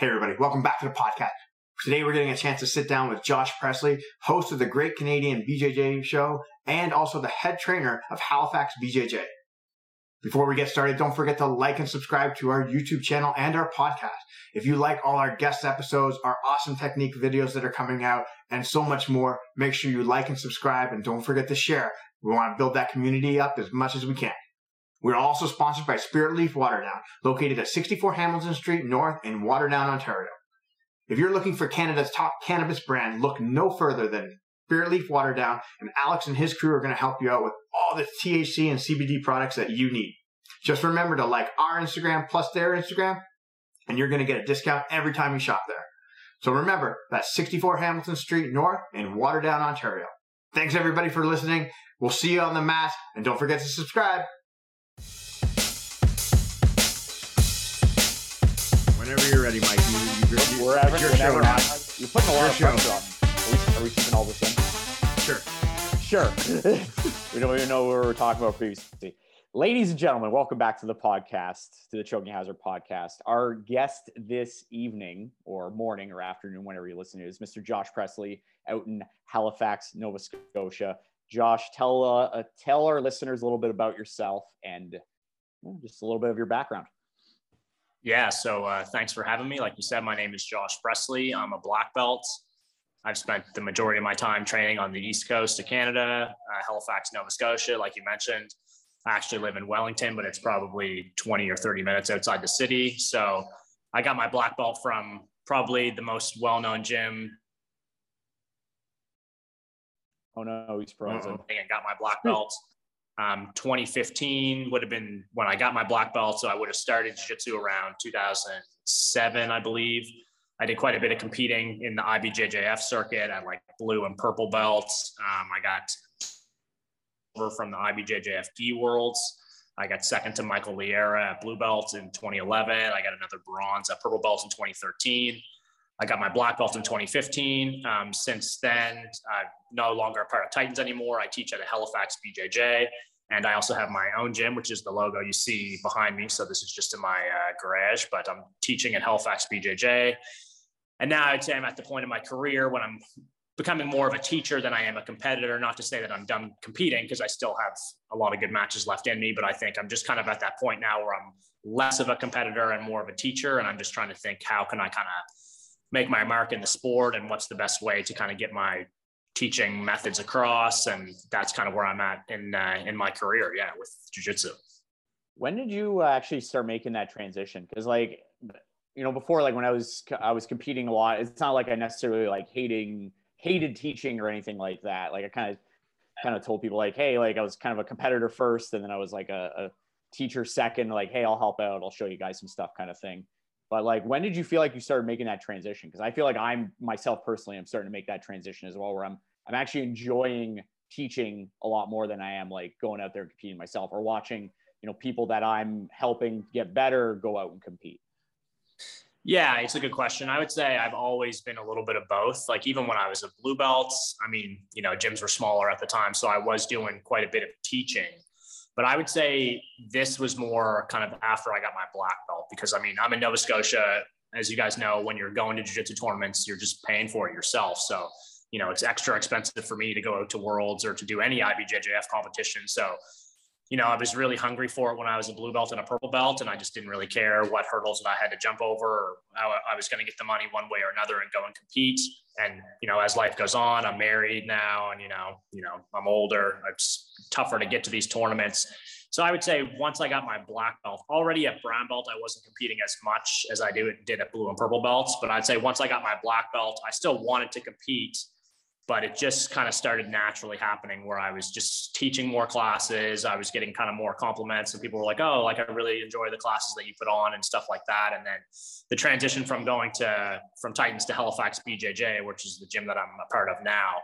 Hey, everybody, welcome back to the podcast. Today, we're getting a chance to sit down with Josh Presley, host of the Great Canadian BJJ Show, and also the head trainer of Halifax BJJ. Before we get started, don't forget to like and subscribe to our YouTube channel and our podcast. If you like all our guest episodes, our awesome technique videos that are coming out, and so much more, make sure you like and subscribe and don't forget to share. We want to build that community up as much as we can. We're also sponsored by Spiritleaf Waterdown, located at 64 Hamilton Street North in Waterdown, Ontario. If you're looking for Canada's top cannabis brand, look no further than Spiritleaf Waterdown, and Alex and his crew are going to help you out with all the THC and CBD products that you need. Just remember to like our Instagram plus their Instagram, and you're going to get a discount every time you shop there. So remember, that's 64 Hamilton Street North in Waterdown, Ontario. Thanks everybody for listening. We'll see you on the mat, and don't forget to subscribe. Whenever you're ready, Mike. You, you, you, Wherever, your whenever. show now. You're putting a lot Your of pressure on. Are we, are we keeping all this in? Sure. Sure. we don't even know what we were talking about previously. Ladies and gentlemen, welcome back to the podcast, to the Choking Hazard podcast. Our guest this evening, or morning, or afternoon, whenever you listen to it, is Mr. Josh Presley out in Halifax, Nova Scotia. Josh, tell uh, uh, tell our listeners a little bit about yourself and well, just a little bit of your background. Yeah, so uh, thanks for having me. Like you said, my name is Josh Presley. I'm a black belt. I've spent the majority of my time training on the east coast of Canada, uh, Halifax, Nova Scotia, like you mentioned. I actually live in Wellington, but it's probably 20 or 30 minutes outside the city. So I got my black belt from probably the most well known gym Oh no, he's frozen. and got my black belt. Um, 2015 would have been when I got my black belt. So I would have started jiu-jitsu around 2007, I believe. I did quite a bit of competing in the IBJJF circuit at like blue and purple belts. Um, I got over from the IBJJF D Worlds. I got second to Michael Liera at blue belts in 2011. I got another bronze at purple belts in 2013. I got my black belt in 2015. Um, since then, I'm no longer a part of Titans anymore. I teach at a Halifax BJJ, and I also have my own gym, which is the logo you see behind me. So this is just in my uh, garage, but I'm teaching at Halifax BJJ. And now I'd say I'm at the point in my career when I'm becoming more of a teacher than I am a competitor. Not to say that I'm done competing because I still have a lot of good matches left in me, but I think I'm just kind of at that point now where I'm less of a competitor and more of a teacher. And I'm just trying to think how can I kind of make my mark in the sport and what's the best way to kind of get my teaching methods across. And that's kind of where I'm at in, uh, in my career. Yeah. With jujitsu. when did you uh, actually start making that transition because like you know before like when i was i was competing a lot it's not like i necessarily like hating hated teaching or anything like that like i kind of kind of told people like hey like i was kind of a competitor first and then i was like a, a teacher second like hey i'll help out i'll show you guys some stuff kind of thing but like when did you feel like you started making that transition because i feel like i'm myself personally i'm starting to make that transition as well where i'm i'm actually enjoying teaching a lot more than i am like going out there and competing myself or watching you know people that i'm helping get better go out and compete Yeah, it's a good question. I would say I've always been a little bit of both. Like even when I was a blue belt, I mean, you know, gyms were smaller at the time, so I was doing quite a bit of teaching. But I would say this was more kind of after I got my black belt because I mean, I'm in Nova Scotia. As you guys know, when you're going to jiu-jitsu tournaments, you're just paying for it yourself. So, you know, it's extra expensive for me to go out to worlds or to do any IBJJF competition. So, you know, I was really hungry for it when I was a blue belt and a purple belt, and I just didn't really care what hurdles that I had to jump over or how I was going to get the money one way or another and go and compete. And you know, as life goes on, I'm married now, and you know, you know, I'm older. It's tougher to get to these tournaments. So I would say once I got my black belt, already at brown belt, I wasn't competing as much as I do, did at blue and purple belts. But I'd say once I got my black belt, I still wanted to compete but it just kind of started naturally happening where I was just teaching more classes. I was getting kind of more compliments, and people were like, "Oh, like I really enjoy the classes that you put on and stuff like that." And then the transition from going to from Titans to Halifax BJJ, which is the gym that I'm a part of now,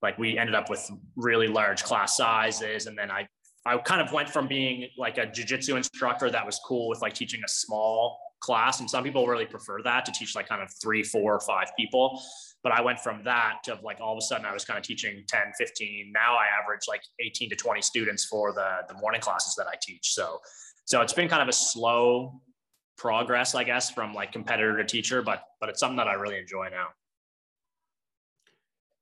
like we ended up with really large class sizes, and then I I kind of went from being like a jujitsu instructor that was cool with like teaching a small class, and some people really prefer that to teach like kind of three, four, five people but I went from that to like all of a sudden I was kind of teaching 10, 15. Now I average like 18 to 20 students for the, the morning classes that I teach. So, so it's been kind of a slow progress, I guess, from like competitor to teacher, but but it's something that I really enjoy now.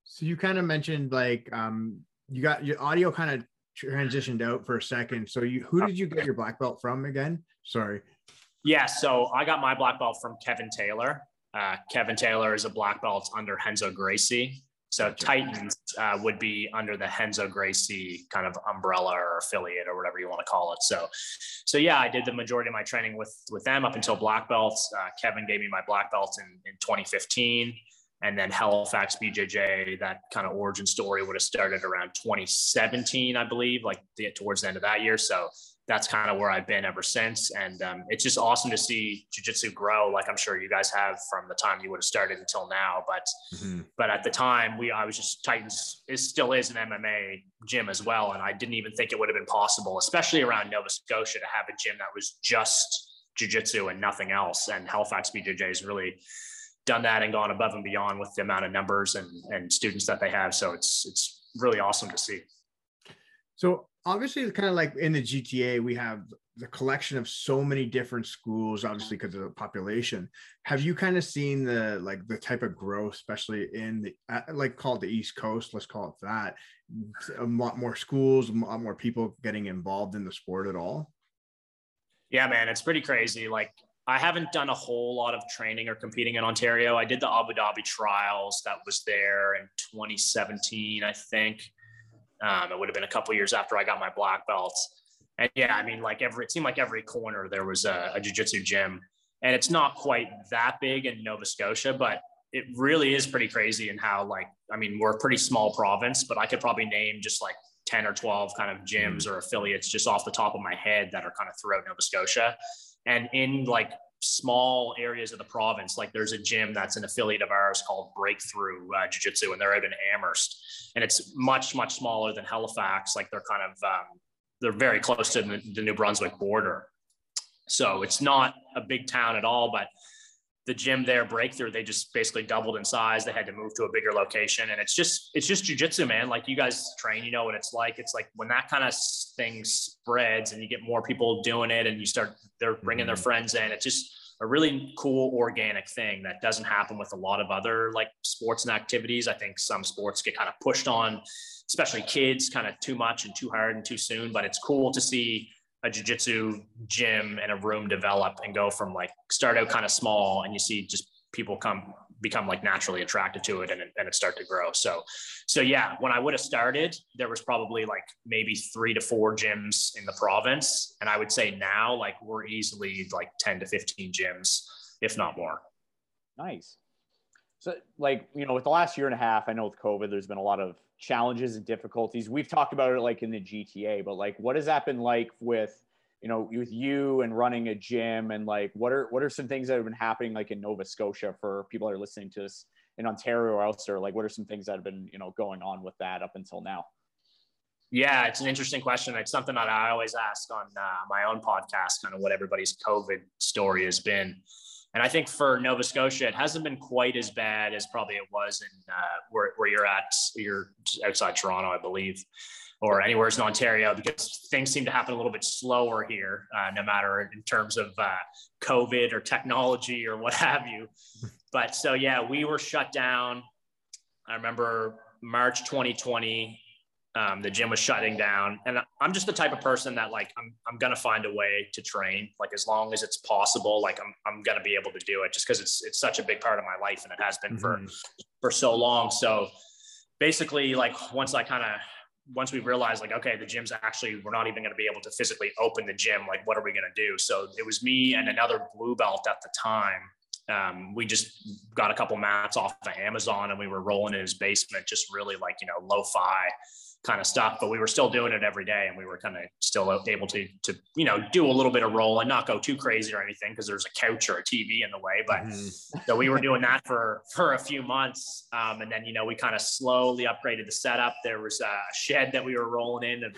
So you kind of mentioned like um, you got your audio kind of transitioned out for a second. So you who did you get your black belt from again? Sorry. Yeah, so I got my black belt from Kevin Taylor. Uh, Kevin Taylor is a black belt under Renzo Gracie. So Titans uh, would be under the Renzo Gracie kind of umbrella or affiliate or whatever you want to call it. So, so yeah, I did the majority of my training with with them up until black belts. Uh, Kevin gave me my black belt in, in 2015 and then Halifax BJJ, that kind of origin story would have started around 2017, I believe, like the, towards the end of that year. So that's kind of where I've been ever since. And um, it's just awesome to see jujitsu grow, like I'm sure you guys have from the time you would have started until now. But mm-hmm. but at the time, we I was just Titans it still is an MMA gym as well, and I didn't even think it would have been possible, especially around Nova Scotia, to have a gym that was just jujitsu and nothing else. And Halifax BJJ is really done that and gone above and beyond with the amount of numbers and, and students that they have. So it's it's really awesome to see. So obviously, it's kind of like in the GTA, we have the collection of so many different schools, obviously because of the population. Have you kind of seen the like the type of growth, especially in the like called the East Coast? Let's call it that. A lot more schools, a lot more people getting involved in the sport at all. Yeah, man, it's pretty crazy. Like I haven't done a whole lot of training or competing in Ontario. I did the Abu Dhabi trials that was there in 2017, I think. Um, it would have been a couple years after I got my black belt. And yeah, I mean, like every, it seemed like every corner there was a, a jujitsu gym. And it's not quite that big in Nova Scotia, but it really is pretty crazy in how, like, I mean, we're a pretty small province, but I could probably name just like 10 or 12 kind of gyms mm. or affiliates just off the top of my head that are kind of throughout Nova Scotia. And in like small areas of the province, like there's a gym that's an affiliate of ours called Breakthrough uh, Jiu Jitsu, and they're out in Amherst, and it's much much smaller than Halifax. Like they're kind of um, they're very close to the, the New Brunswick border, so it's not a big town at all, but the gym there breakthrough they just basically doubled in size. They had to move to a bigger location. And it's just it's just jujitsu man. Like you guys train you know what it's like. It's like when that kind of thing spreads and you get more people doing it and you start they're bringing their mm-hmm. friends in it's just a really cool organic thing that doesn't happen with a lot of other like sports and activities. I think some sports get kind of pushed on especially kids kind of too much and too hard and too soon but it's cool to see a jiu-jitsu gym and a room develop and go from like start out kind of small and you see just people come become like naturally attracted to it and, and it start to grow. So so yeah when i would have started there was probably like maybe three to four gyms in the province. And i would say now like we're easily like 10 to 15 gyms if not more. Nice. So like you know with the last year and a half i know with covid there's been a lot of challenges and difficulties. We've talked about it like in the GTA, but like what has that been like with you know with you and running a gym and like what are what are some things that have been happening like in Nova Scotia for people that are listening to this in Ontario or elsewhere? Like what are some things that have been you know going on with that up until now? Yeah, it's an interesting question. It's something that I always ask on uh, my own podcast, kind of what everybody's COVID story has been. And I think for Nova Scotia, it hasn't been quite as bad as probably it was in uh, where, where you're at. You're outside Toronto, I believe, or anywhere in Ontario, because things seem to happen a little bit slower here, uh, no matter in terms of uh, COVID or technology or what have you. But so, yeah, we were shut down. I remember March 2020 um, the gym was shutting down. And i'm just the type of person that like i'm, I'm gonna find a way to train like as long as it's possible like i'm, I'm gonna be able to do it just because it's it's such a big part of my life and it has been mm-hmm. for for so long. So basically like once i kind of once we realized like okay the gym's actually we're not even going to be able to physically open the gym like what are we going to do? So it was me and another blue belt at the time. Um, we just got a couple mats off of amazon and we were rolling in his basement just really like you know lo-fi kind of stuff, but we were still doing it every day, and we were kind of still able to to you know do a little bit of roll and not go too crazy or anything because there's a couch or a TV in the way. But mm-hmm. so we were doing that for for a few months, um, and then you know we kind of slowly upgraded the setup. There was a shed that we were rolling in, and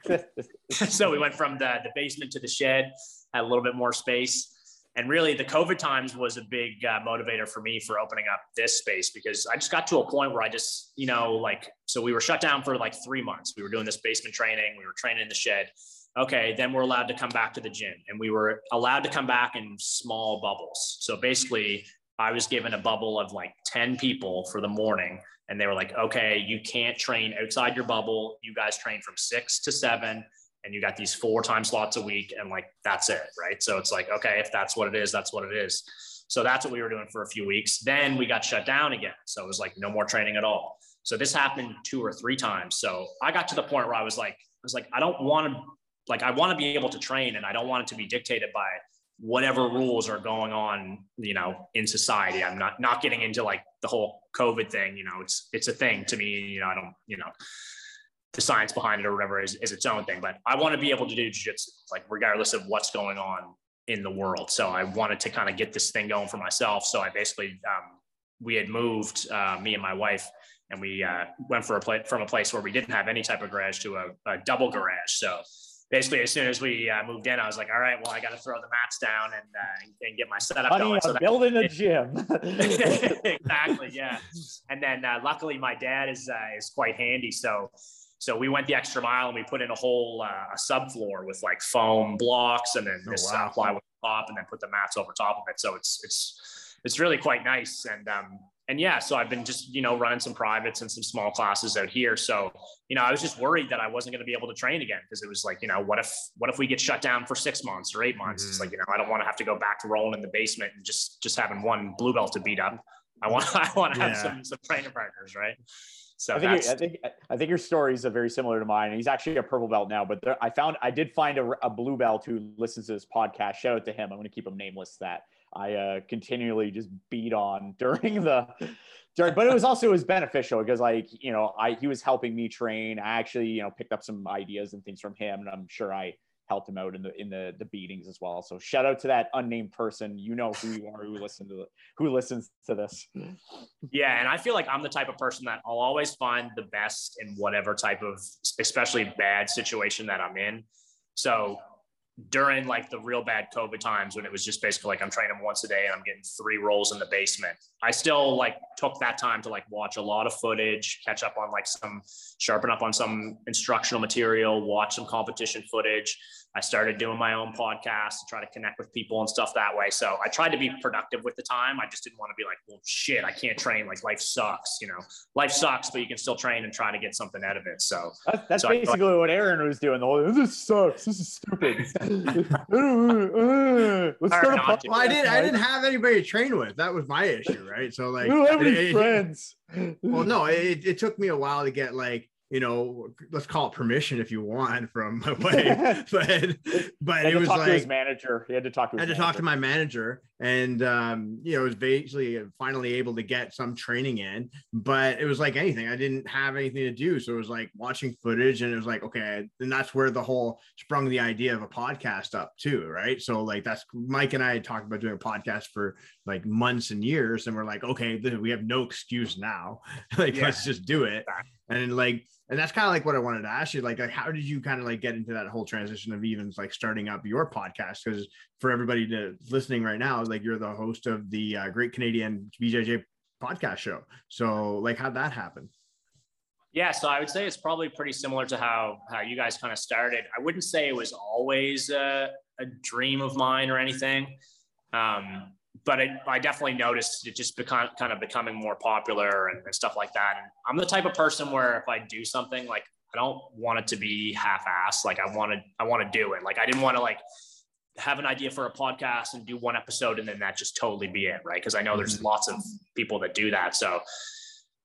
so we went from the the basement to the shed, had a little bit more space and really the covid times was a big uh, motivator for me for opening up this space because i just got to a point where i just you know like so we were shut down for like three months we were doing this basement training we were training in the shed okay, then we're allowed to come back to the gym. And we were allowed to come back in small bubbles. So basically, I was given a bubble of like 10 people for the morning. And they were like, okay, you can't train outside your bubble. You guys train from six to seven, and you got these four time slots a week. And like, that's it. Right. So it's like, okay, if that's what it is, that's what it is. So that's what we were doing for a few weeks. Then we got shut down again. So it was like no more training at all. So this happened two or three times. So I got to the point where I was like, I was like, I don't want to like I want to be able to train and I don't want it to be dictated by whatever rules are going on, you know, in society. I'm not not getting into like the whole COVID thing, you know, it's it's a thing to me, you know, I don't, you know, the science behind it or whatever is, is its own thing. But I want to be able to do jiu-jitsu, like regardless of what's going on in the world. So I wanted to kind of get this thing going for myself. So I basically um, we had moved uh, me and my wife and we uh, went for a from a place where we didn't have any type of garage to a, a double garage. So basically as soon as we uh, moved in, I was like, all right, well, I got to throw the mats down and, uh, and get my setup Honey, going. So that- building a gym. exactly, yeah. And then uh, luckily my dad is uh, is quite handy, so so we went the extra mile and we put in a whole uh, a subfloor with like foam blocks and then Oh, this wow. plywood top and then put the mats over top of it. So it's it's it's really quite nice and um and yeah, so I've been just you know running some privates and some small classes out here. So you know I was just worried that I wasn't going to be able to train again because it was like you know what if what if we get shut down for six months or eight months? It's Mhm. like you know I don't want to have to go back to rolling in the basement and just just having one blue belt to beat up. I want I want to have some some trainer partners, right? So I think, that's I think I think your stories are very similar to mine. He's actually a purple belt now, but there, I found I did find a, a blue belt who listens to this podcast. Shout out to him. I'm going to keep him nameless. That I uh, continually just beat on during the during, but it was also it was beneficial because like you know I he was helping me train. I actually you know picked up some ideas and things from him, and I'm sure I helped him out in the in the the beatings as well. So shout out to that unnamed person. You know who you are who listen to the, who listens to this. Yeah, and I feel like I'm the type of person that I'll always find the best in whatever type of, especially bad situation that I'm in. So during like the real bad COVID times when it was just basically like I'm training once a day and I'm getting three rolls in the basement, I still like took that time to like watch a lot of footage, catch up on like some, sharpen up on some instructional material, watch some competition footage. I started doing my own podcast to try to connect with people and stuff that way. So I tried to be productive with the time. I just didn't want to be like, well, shit, I can't train. Like life sucks, you know, life sucks, but you can still train and try to get something out of it. So That's, that's So I feel like- basically what Aaron was doing. The whole this sucks. This is stupid. Let's Hard start a to. podcast. Well, I didn't. I didn't have anybody to train with. That was my issue, right? So like, We don't have any it- friends. well, no, it, it took me a while to get like, you know, let's call it permission if you want from my wife, but but it was to his like manager. He had to talk to. I had to talk to my manager, and um, you know, was basically finally able to get some training in. But it was like anything; I didn't have anything to do, so it was like watching footage, and it was like, okay, and that's where the whole sprung the idea of a podcast up too, right? So like that's Mike and I had talked about doing a podcast for like months and years, and we're like, okay, we have no excuse now, like Yeah. let's just do it, and like. And that's kind of like what I wanted to ask you. Like, like, how did you kind of like get into that whole transition of even like starting up your podcast? Because for everybody to listening right now, like you're the host of the uh, Great Canadian BJJ podcast show. So like how'd that happen? Yeah, so I would say it's probably pretty similar to how how you guys kind of started. I wouldn't say it was always a, a dream of mine or anything, um, but it, I definitely noticed it just become kind of becoming more popular and, and stuff like that. And I'm the type of person where if I do something, like I don't want it to be half-assed. Like I want to I want to do it. Like I didn't want to like have an idea for a podcast and do one episode and then that just totally be it, right? Because I know there's mm-hmm. lots of people that do that. So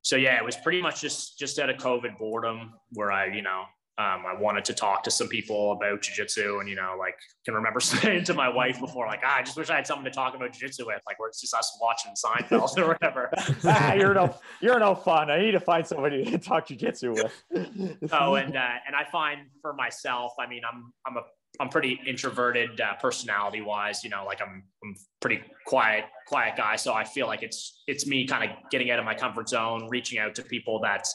so yeah, it was pretty much just just out of COVID boredom where I, you know, um, I wanted to talk to some people about jujitsu, and you know, like can remember saying to my wife before, like, ah, I just wish I had someone to talk about jujitsu with, like where it's just us watching Seinfeld or whatever. ah, you're no, you're no fun. I need to find somebody to talk jujitsu with. oh, and uh, and I find for myself, I mean, I'm I'm a I'm pretty introverted uh, personality wise, you know, like I'm I'm pretty quiet quiet guy, so I feel like it's it's me kind of getting out of my comfort zone, reaching out to people that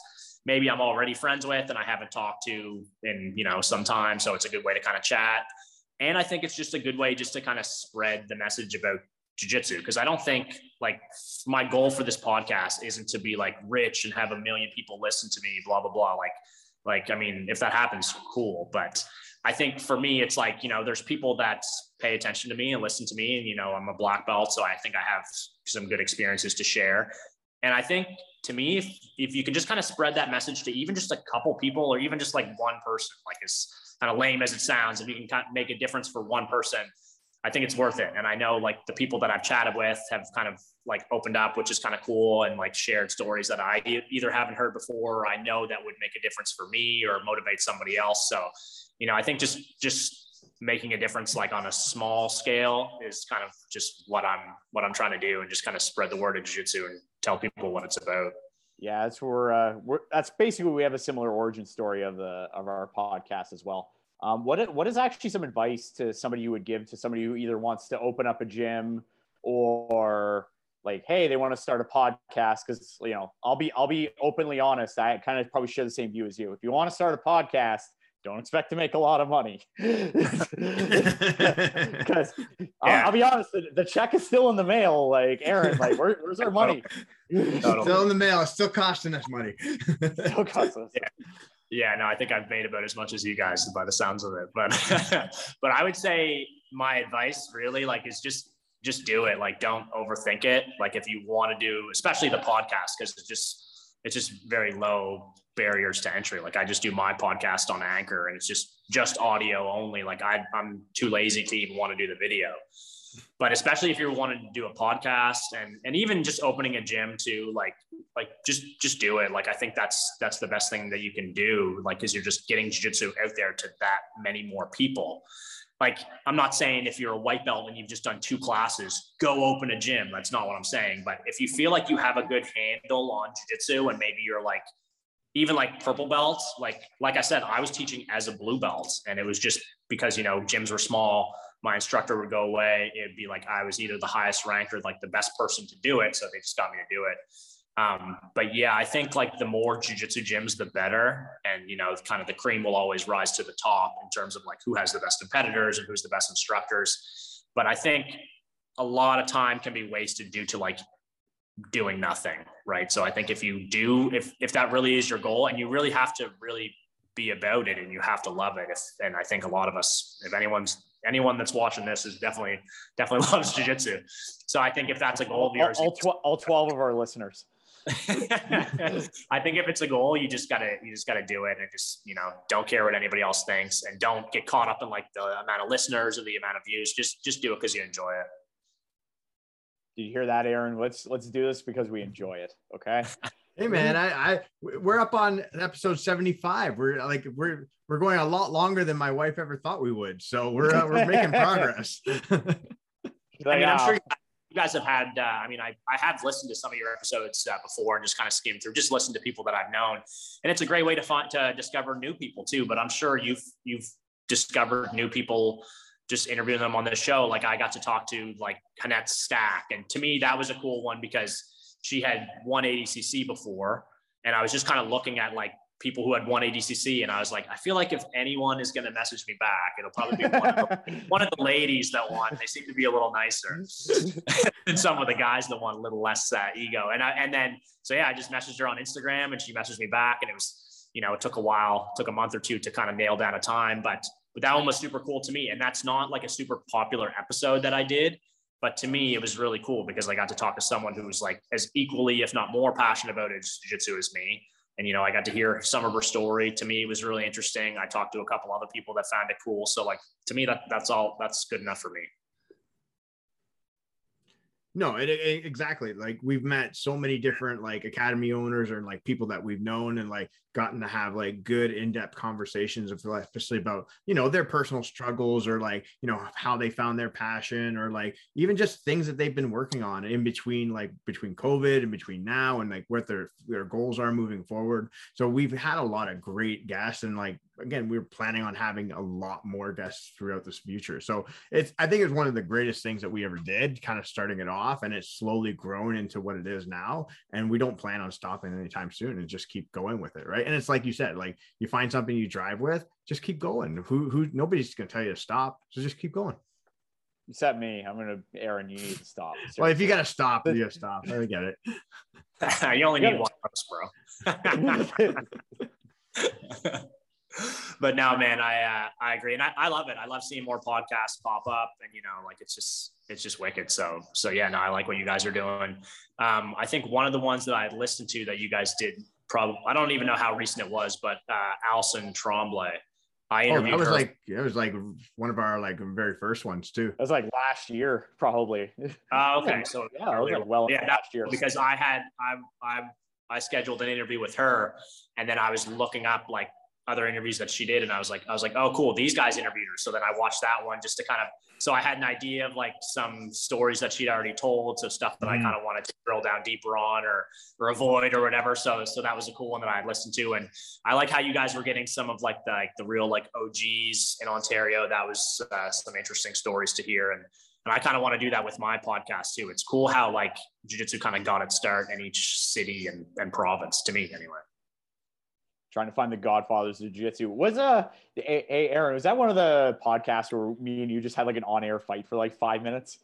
maybe I'm already friends with and I haven't talked to in you know some time, so it's a good way to kind of chat. And I think it's just a good way just to kind of spread the message about jujitsu because I don't think like my goal for this podcast isn't to be like rich and have a million people listen to me, blah blah blah. Like like I mean, if that happens, cool. But I think for me, it's like, you know, there's people that pay attention to me and listen to me. And, you know, I'm a black belt. So I think I have some good experiences to share. And I think to me, if, if you can just kind of spread that message to even just a couple people or even just like one person, like as kind of lame as it sounds, if you can kind of make a difference for one person, I think it's worth it. And I know like the people that I've chatted with have kind of like opened up, which is kind of cool, and like shared stories that I either haven't heard before, or I know that would make a difference for me or motivate somebody else. So, you know, I think just just making a difference like on a small scale is kind of just what I'm what I'm trying to do, and just kind of spread the word of jiu-jitsu and tell people what it's about. Yeah, that's where uh, we're. That's basically we have a similar origin story of the of our podcast as well. Um, what what is actually some advice to somebody you would give to somebody who either wants to open up a gym or like, hey, they want to start a podcast? Because you know, I'll be I'll be openly honest. I kind of probably share the same view as you. If you want to start a podcast, don't expect to make a lot of money because yeah. I'll, I'll, be honest the, the, check is still in the mail like aaron like where, where's our money still in the mail it's still costing us money still costing us. Yeah. Yeah, no, I think I've made about as much as you guys by the sounds of it. But but I would say my advice really like is just just do it. Like don't overthink it. Like if you want to do, especially the podcast, because it's just it's just very low barriers to entry. Like I just do my podcast on Anchor and it's just just audio only. Like I I'm too lazy to even want to do the video. But especially if you're wanting to do a podcast and and even just opening a gym to like like just just do it. Like i think that's that's the best thing that you can do like because you're just getting jiu-jitsu out there to that many more people. Like i'm not saying if you're a white belt and you've just done two classes go open a gym. That's not what i'm saying. But if you feel like you have a good handle on jiu-jitsu and maybe you're like even like purple belts like like i said i was teaching as a blue belt and it was just because you know gyms were small my instructor would go away. It'd be like I was either the highest ranked or like the best person to do it. So they just got me to do it. Um, but yeah, I think like the more jujitsu gyms, the better. And, you know, kind of the cream will always rise to the top in terms of like who has the best competitors and who's the best instructors. But I think a lot of time can be wasted due to like doing nothing. Right. So I think if you do, if, if that really is your goal and you really have to really be about it and you have to love it. If, and I think a lot of us, if anyone's anyone that's watching this is definitely definitely loves jiu-jitsu. So I think if that's a goal of yours, all, all, tw- all 12 of our listeners. I think if it's a goal, you just gotta you just gotta do it and just you know don't care what anybody else thinks and don't get caught up in like the amount of listeners or the amount of views. Just just do it because you enjoy it. Did you hear that, Aaron? Let's let's do this because we enjoy it. Okay. Hey man, I, I we're up on episode 75. We're like we're we're going a lot longer than my wife ever thought we would. So we're uh, we're making progress. I mean, I'm sure you guys have had. Uh, I mean, I I have listened to some of your episodes uh, before and just kind of skimmed through, just listen to people that I've known, and it's a great way to find to discover new people too. But I'm sure you've you've discovered new people just interviewing them on this show. Like I got to talk to like Hannette Staack, and to me that was a cool one because she had won ADCC before. And I was just kind of looking at like people who had won ADCC, and I was like, I feel like if anyone is going to message me back, it'll probably be one of, the, one of the ladies that won. They seem to be a little nicer than some of the guys that won a little less uh, ego. And I, and then so yeah, I just messaged her on Instagram, and she messaged me back, and it was you know it took a while, took a month or two to kind of nail down a time, but but that one was super cool to me, and that's not like a super popular episode that I did. But to me, it was really cool because I got to talk to someone who was like as equally, if not more passionate about it jiu-jitsu as me. And, you know, I got to hear some of her story. To me, it was really interesting. I talked to a couple other people that found it cool. So like, to me, that that's all, that's good enough for me. No, it, it, exactly. Like we've met so many different like academy owners or like people that we've known and like gotten to have like good in-depth conversations of especially about you know their personal struggles or like you know how they found their passion or like even just things that they've been working on in between like between covid and between now and like what their their goals are moving forward so we've had a lot of great guests and like again we're planning on having a lot more guests throughout this future so it's i think it's one of the greatest things that we ever did kind of starting it off and it's slowly grown into what it is now and we don't plan on stopping anytime soon and just keep going with it right and it's like you said, like you find something you drive with, just keep going. Who who nobody's gonna tell you to stop. So just keep going. Except me. I'm gonna Aaron, you need to stop. Seriously. Well, if you gotta stop, you gotta stop. I get it. you only need one post, bro. but no, man, I uh, I agree, and I, I love it. I love seeing more podcasts pop up, and you know, like it's just it's just wicked. So so yeah, no, I like what you guys are doing. Um, I think one of the ones that I listened to that you guys did, probably I don't even know how recent it was, but uh, Alison Tremblay. I interviewed oh, that was her. like it was like one of our like very first ones too. It was like last year, probably. Uh, okay, so yeah, earlier, like well, yeah, last year because I had I I I scheduled an interview with her, and then I was looking up like other interviews that she did, and I was like, I was like, oh, cool, these guys interviewed her. So then I watched that one just to kind of, so I had an idea of like some stories that she'd already told, so stuff that mm. I kind of wanted to drill down deeper on or or avoid or whatever. So so that was a cool one that I had listened to, and I like how you guys were getting some of like the like the real like OGs in Ontario. That was uh, some interesting stories to hear, and and I kind of want to do that with my podcast too. It's cool how like jiu-jitsu kind of got its start in each city and, and province to me anyway trying to find the godfathers of jiu-jitsu. Was uh a, a aaron was that one of the podcasts where me and you just had like an on-air fight for like five minutes?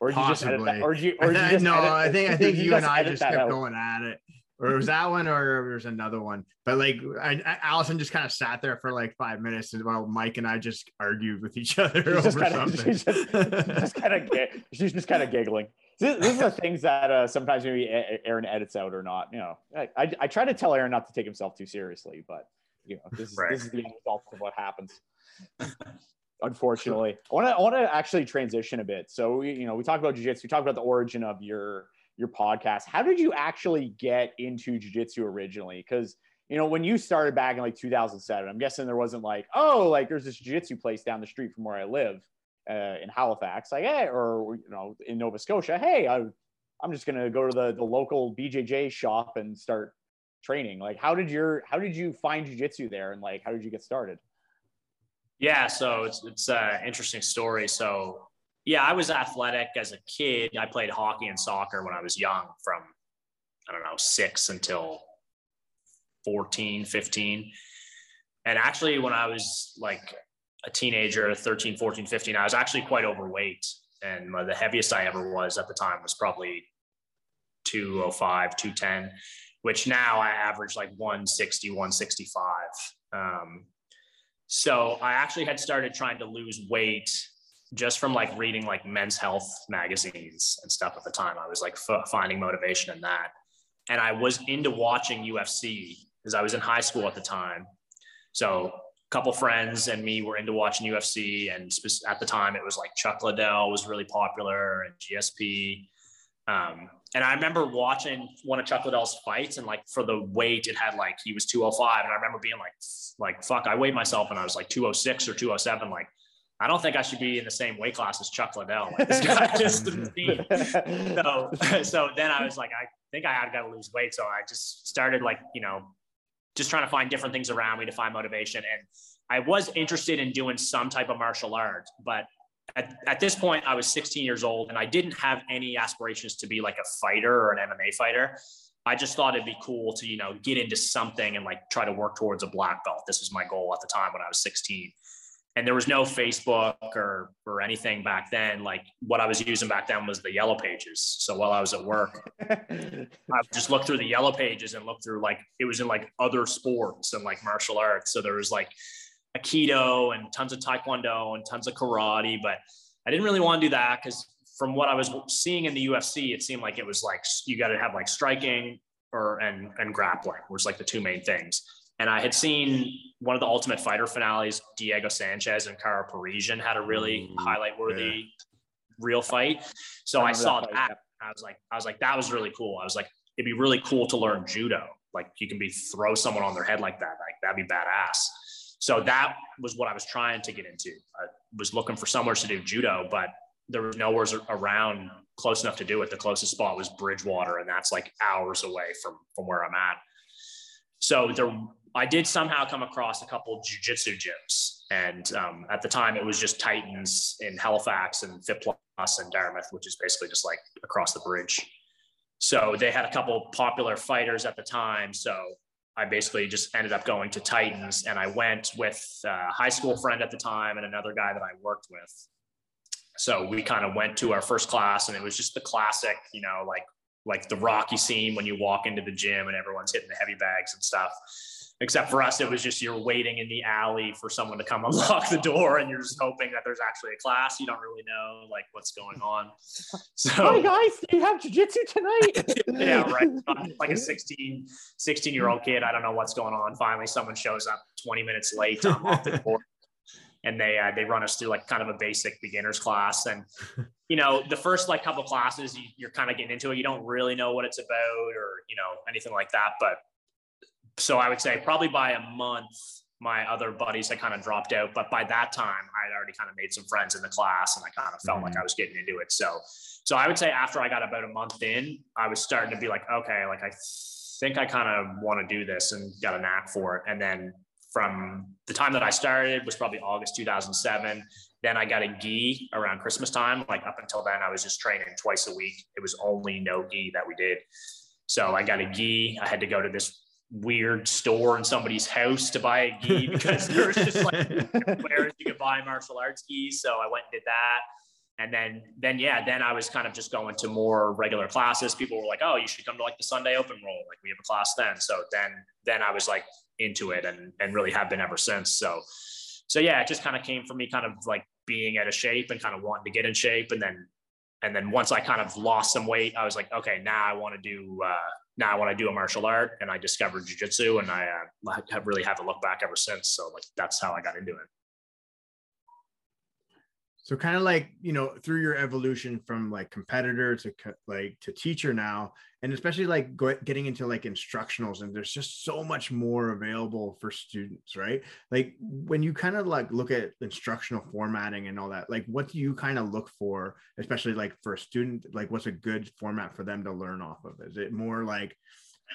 Or did you just that? or did you, or did you just no edit, i think i think you, you and i just kept out. going at it. Or it was that one or there was another one? But like I, I, alison just kind of sat there for like five minutes while mike and i just argued with each other she's over something she's just, just kind of she's just kind of giggling this, this is the things that uh, sometimes maybe Aaron edits out or not. You know, I, I, try to tell Aaron not to take himself too seriously, but you know, this is, right. this is the end result of what happens. Unfortunately, I want to I want to actually transition a bit. So you know, we talked about jujitsu. We talked about the origin of your your podcast. How did you actually get into jujitsu originally? Because you know, when you started back in like 2007, I'm guessing there wasn't like, oh, like there's this jiu-jitsu place down the street from where I live uh, in Halifax, like, hey, or you know, in Nova Scotia, hey, I, I'm just gonna go to the the local BJJ shop and start training. Like, how did your how did you find jujitsu there, and like, how did you get started? Yeah, so it's it's an interesting story. So yeah, I was athletic as a kid. I played hockey and soccer when I was young, from I don't know six until 14, 15. And actually, when I was like a teenager, 13, 14, 15, I was actually quite overweight. And the heaviest I ever was at the time was probably 205, 210, which now I average like 160, 165. Um, so I actually had started trying to lose weight just from like reading like men's health magazines and stuff at the time. I was like f- finding motivation in that. And I was into watching UFC because I was in high school at the time. So couple friends and me were into watching UFC, and at the time it was like Chuck Liddell was really popular and GSP. Um, and I remember watching one of Chuck Liddell's fights, and like for the weight, it had like he was 205, and I remember being like, like fuck, I weighed myself, and I was like 206 or 207, like. I don't think I should be in the same weight class as Chuck Liddell. Like this guy just so so then I was like, I think I had got to lose weight. So I just started like, you know, just trying to find different things around me to find motivation. And I was interested in doing some type of martial art, but at, at this point, I was 16 years old and I didn't have any aspirations to be like a fighter or an MMA fighter. I just thought it'd be cool to, you know, get into something and like try to work towards a black belt. This was my goal at the time when I was 16 and there was no Facebook or or anything back then. Like what I was using back then was the yellow pages. So while I was at work, I just looked through the yellow pages and looked through like it was in like other sports and like martial arts. So there was like aikido and tons of taekwondo and tons of karate, but I didn't really want to do that because from what I was seeing in the UFC, it seemed like it was like you got to have like striking or and and grappling was like the two main things. And I had seen one of the Ultimate Fighter finales, Diego Sanchez and Karo Parisyan had a really mm, highlight worthy yeah. real fight. So I, I saw that. that. I was like, I was like, that was really cool. I was like, it'd be really cool to learn judo. Like you can be throw someone on their head like that. Like that'd be badass. So that was what I was trying to get into. I was looking for somewhere to do judo, but there was nowhere around close enough to do it. The closest spot was Bridgewater, and that's like hours away from from where I'm at. So there I did somehow come across a couple jujitsu gyms. And um, at the time, it was just Titans in Halifax and Fit Plus and Dartmouth, which is basically just like across the bridge. So they had a couple popular fighters at the time. So I basically just ended up going to Titans and I went with a high school friend at the time and another guy that I worked with. So we kind of went to our first class and it was just the classic, you know, like like the Rocky scene when you walk into the gym and everyone's hitting the heavy bags and stuff. Except for us, it was just you're waiting in the alley for someone to come unlock the door, and you're just hoping that there's actually a class. You don't really know like what's going on. So, hi guys, do you have jujitsu tonight? yeah, right. Like a 16, 16 year old kid, I don't know what's going on. Finally, someone shows up 20 minutes late unlock the door. And they uh, they run us through like kind of a basic beginners class, and you know the first like couple classes you, you're kind of getting into it. You don't really know what it's about or you know anything like that, but so I would say probably by a month, my other buddies had kind of dropped out. But by that time, I had already kind of made some friends in the class and I kind of felt mm-hmm. like I was getting into it. So, so I would say after I got about a month in, I was starting to be like, okay, like I think I kind of want to do this and got a knack for it. And then from the time that I started was probably August 2007. Then I got a gi around Christmas time. Like up until then, I was just training twice a week. It was only no gi that we did. So I got a gi. I had to go to this weird store in somebody's house to buy a gi because there was just like where you could buy martial arts gis. So I went and did that. And then, then yeah, then I was kind of just going to more regular classes. People were like, "Oh, you should come to like the Sunday Open Roll. Like we have a class then." So then, then I was like into it, and and really have been ever since. So, so yeah, it just kind of came from me, kind of like being out of shape and kind of wanting to get in shape, and then, and then once I kind of lost some weight, I was like, okay, now I want to do uh, now want to do a martial art and I discovered jujitsu and I uh, have really haven't looked back ever since. So like that's how I got into it. So kind of like, you know, through your evolution from like competitor to like to teacher now, and especially like getting into like instructionals and there's just so much more available for students, right? Like when you kind of like look at instructional formatting and all that, like what do you kind of look for, especially like for a student, like what's a good format for them to learn off of? Is it more like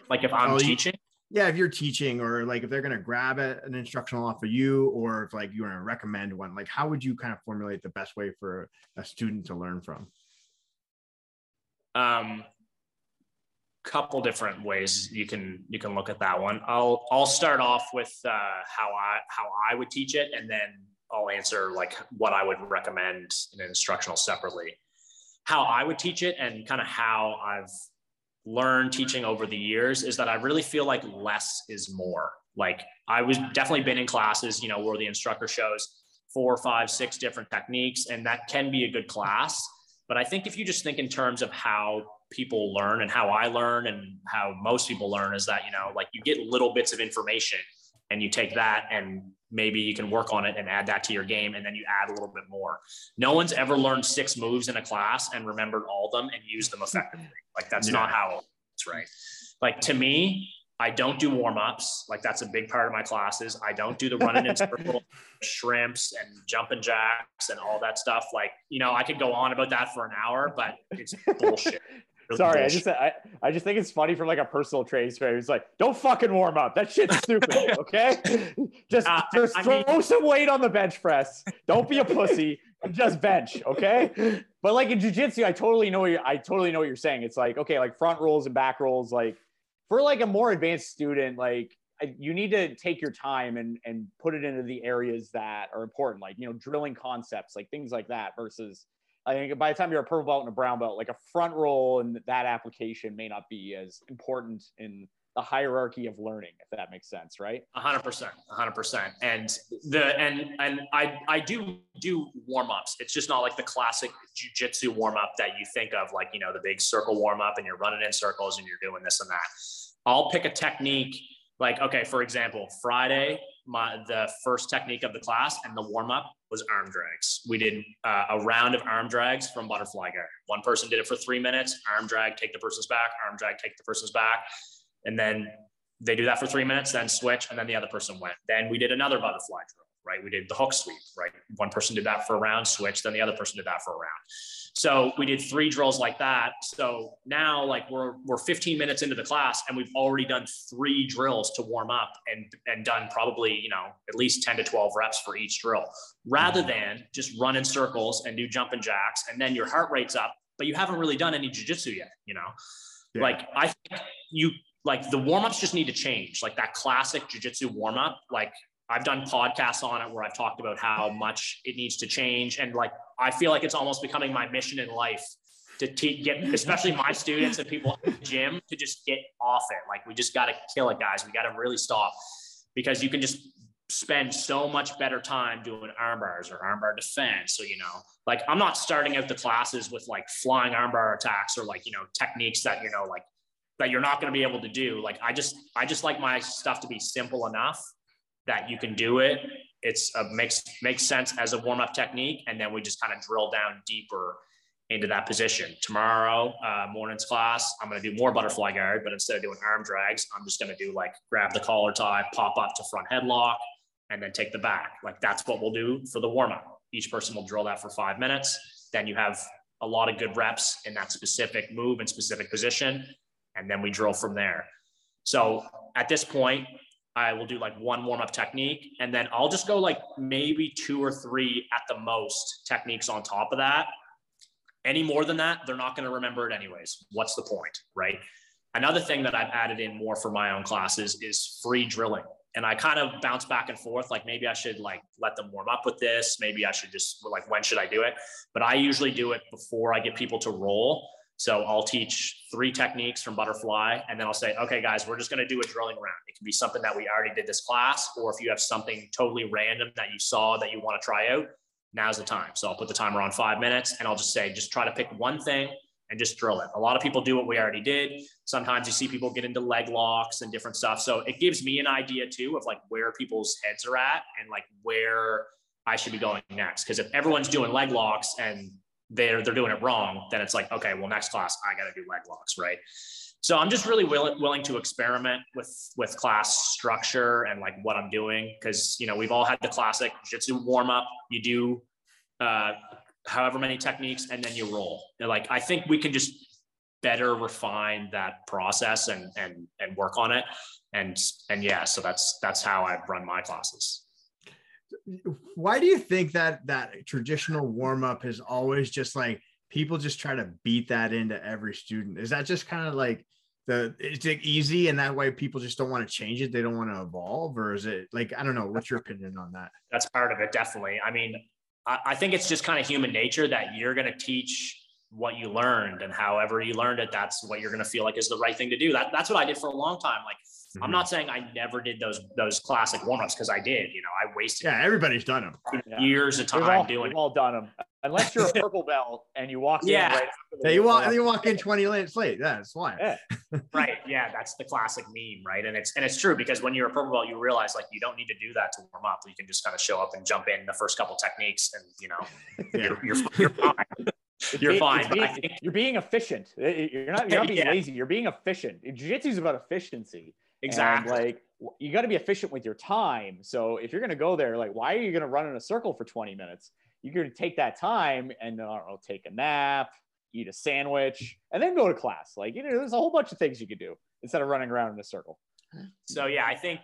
like if I'm oh, teaching? yeah, if you're teaching or like if they're going to grab a, an instructional off of you or if like you want to recommend one, like how would you kind of formulate the best way for a student to learn from? Um, couple different ways you can you can look at that one. I'll I'll start off with uh, how I how I would teach it, and then I'll answer like what I would recommend in an instructional separately. How I would teach it, and kind of how I've learned teaching over the years is that I really feel like less is more. Like I was definitely been in classes, you know, where the instructor shows four, five, six different techniques, and that can be a good class. But I think if you just think in terms of how people learn and how I learn and how most people learn is that, you know, like you get little bits of information and you take that and maybe you can work on it and add that to your game and then you add a little bit more. No one's ever learned six moves in a class and remembered all of them and used them effectively. Like that's yeah. not how it's right. Like to me, I don't do warm ups. Like that's a big part of my classes. I don't do the running in circle, shrimps and jumping jacks and all that stuff. Like, you know, I could go on about that for an hour, but it's bullshit. Sorry, I just I, I just think it's funny from like a personal training. It's like, don't fucking warm up. That shit's stupid. Okay, just uh, just I throw mean, some weight on the bench press. Don't be a pussy just bench. Okay, but like in jujitsu, I totally know you. I totally know what you're saying. It's like okay, like front rolls and back rolls. Like for like a more advanced student, like you need to take your time and and put it into the areas that are important, like you know, drilling concepts, like things like that, versus I think by the time you're a purple belt and a brown belt, like a front roll and that application may not be as important in the hierarchy of learning, if that makes sense, right? A hundred percent, a hundred percent. And the and and I I do do warm ups. It's just not like the classic jujitsu warm up that you think of, like you know the big circle warm up, and you're running in circles and you're doing this and that. I'll pick a technique like okay, for example, Friday my the first technique of the class and the warm up was arm drags. We did uh, a round of arm drags from butterfly guard. One person did it for three minutes, arm drag, take the person's back, arm drag, take the person's back, and then they do that for three minutes, then switch, and then the other person went. Then we did another butterfly drill, right? We did the hook sweep, right? One person did that for a round, switch, then the other person did that for a round. So we did three drills like that. So now like we're we're 15 minutes into the class and we've already done three drills to warm up and and done probably, you know, at least 10 to 12 reps for each drill rather mm-hmm. than just run in circles and do jumping jacks and then your heart rate's up, but you haven't really done any jujitsu yet, you know. Yeah. Like I think you like the warm-ups just need to change. Like that classic jujitsu warm-up, like I've done podcasts on it where I've talked about how much it needs to change. And like, I feel like it's almost becoming my mission in life to te- get, especially my students and people at the gym to just get off it. Like, we just got to kill it, guys. We got to really stop. because you can just spend so much better time doing arm bars or arm bar defense. So, you know, like I'm not starting out the classes with like flying arm bar attacks or like, you know, techniques that, you know, like that you're not going to be able to do. Like I just, I just like my stuff to be simple enough that you can do it. It's a makes, makes sense as a warm up technique. And then we just kind of drill down deeper into that position. Tomorrow, uh, morning's class, I'm going to do more butterfly guard, but instead of doing arm drags, I'm just going to do like grab the collar tie, pop up to front headlock, and then take the back. Like that's what we'll do for the warm up. Each person will drill that for five minutes. Then you have a lot of good reps in that specific move and specific position. And then we drill from there. So at this point, I will do like one warm up technique and then I'll just go like maybe two or three at the most techniques on top of that. Any more than that, they're not going to remember it anyways. What's the point? Right. Another thing that I've added in more for my own classes is free drilling and I kind of bounce back and forth. Like maybe I should like let them warm up with this. Maybe I should just like when should I do it? But I usually do it before I get people to roll. So I'll teach three techniques from butterfly, and then I'll say, okay, guys, we're just going to do a drilling round. It can be something that we already did this class, or if you have something totally random that you saw that you want to try out, now's the time. So I'll put the timer on five minutes, and I'll just say, just try to pick one thing and just drill it. A lot of people do what we already did. Sometimes you see people get into leg locks and different stuff. So it gives me an idea too of like where people's heads are at and like where I should be going next. Because if everyone's doing leg locks and they're they're doing it wrong, then it's like okay, well next class I got to do leg locks, right? So I'm just really willing willing to experiment with with class structure and like what I'm doing because you know we've all had the classic jiu-jitsu warm up. You do uh, however many techniques and then you roll like i think we can just better refine that process and and and work on it and and yeah so that's that's how i run my classes why do you think that that traditional warm up is always just like people just try to beat that into every student? Is that just kind of like the it's like easy and that way people just don't want to change it they don't want to evolve or is it like i don't know what's your opinion on that? That's part of it definitely. I mean I, think it's just kind of human nature that you're going to teach what you learned and however you learned it, that's what you're going to feel like is the right thing to do. That, that's what I did for a long time. Like, mm-hmm. I'm not saying I never did those, those classic warmups because I did, you know, I wasted yeah, everybody's done them years of time we've all, doing we've all done them unless you're a purple belt and you walk yeah. in right yeah, you walk you walk in 20 minutes late. Yeah, that's why. Yeah. right. Yeah, that's the classic meme, right? And it's and it's true because when you're a purple belt, you realize like you don't need to do that to warm up. You can just kind of show up and jump in the first couple techniques, and you know, yeah. you're, you're, you're fine. You're fine. Being, you're being efficient. You're not. You're not being yeah. lazy. You're being efficient. Jiu-jitsu is about efficiency. Exactly. And like you got to be efficient with your time. So if you're going to go there, like, why are you going to run in a circle for 20 minutes? You're going to take that time and I don't know, take a nap, eat a sandwich, and then go to class. Like, you know, there's a whole bunch of things you could do instead of running around in a circle. So yeah, I think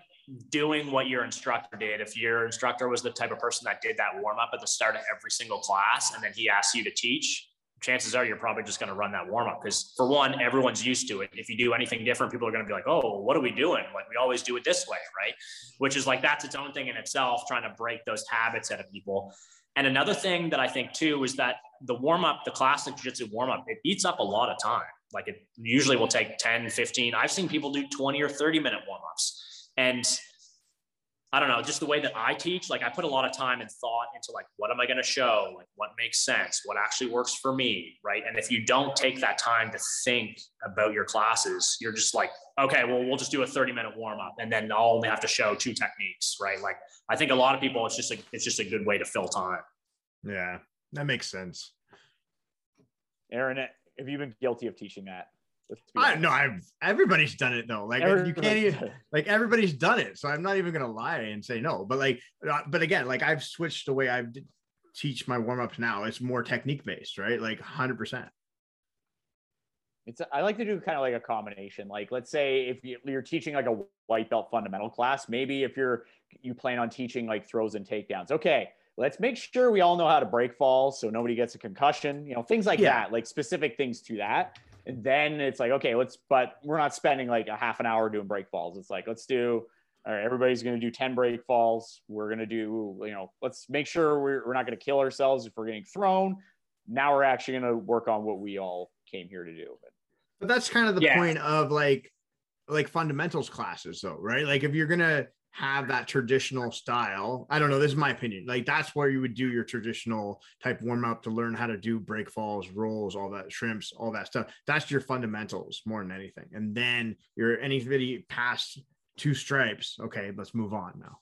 doing what your instructor did, if your instructor was the type of person that did that warm up at the start of every single class, and then he asked you to teach, chances are you're probably just going to run that warm up because for one everyone's used to it. If you do anything different people are going to be like oh what are we doing? Like we always do it this way right? Which is like that's its own thing in itself trying to break those habits out of people. And another thing that i think too is that the warm up the classic jiu-jitsu warm up it eats up a lot of time. Like it usually will take 10 15 i've seen people do 20 or 30 minute warm ups and I don't know, just the way that I teach, like I put a lot of time and thought into like, what am I going to show? Like what makes sense? What actually works for me? Right. And if you don't take that time to think about your classes, you're just like, okay, well, we'll just do a 30 minute warm up and then I'll only have to show two techniques. Right. Like I think a lot of people, it's just a, it's just a good way to fill time. Yeah, that makes sense. Aaron, have you been guilty of teaching that? I don't know. I've everybody's done it though. Like everybody's you can't even like everybody's done it. So I'm not even gonna lie and say no. But like, uh, but again, like I've switched the way I teach my warm ups now. It's more technique based, right? Like 100. percent It's I like to do kind of like a combination. Like let's say if you're teaching like a white belt fundamental class, maybe if you're you plan on teaching like throws and takedowns. Okay, let's make sure we all know how to break falls so nobody gets a concussion. You know things like yeah. that, like specific things to that and then it's like, okay, let's, but we're not spending like a half an hour doing break falls. It's like, let's do, all right, everybody's going to do 10 break falls. We're going to do, you know, let's make sure we're, we're not going to kill ourselves if we're getting thrown. Now we're actually going to work on what we all came here to do. But, but that's kind of the yeah. point of like, like fundamentals classes though, right? Like if you're going to, have that traditional style. I don't know. This is my opinion. Like that's where you would do your traditional type warm up to learn how to do break falls, rolls, all that shrimps, all that stuff. That's your fundamentals more than anything. And then you're anybody past two stripes. Okay, let's move on now.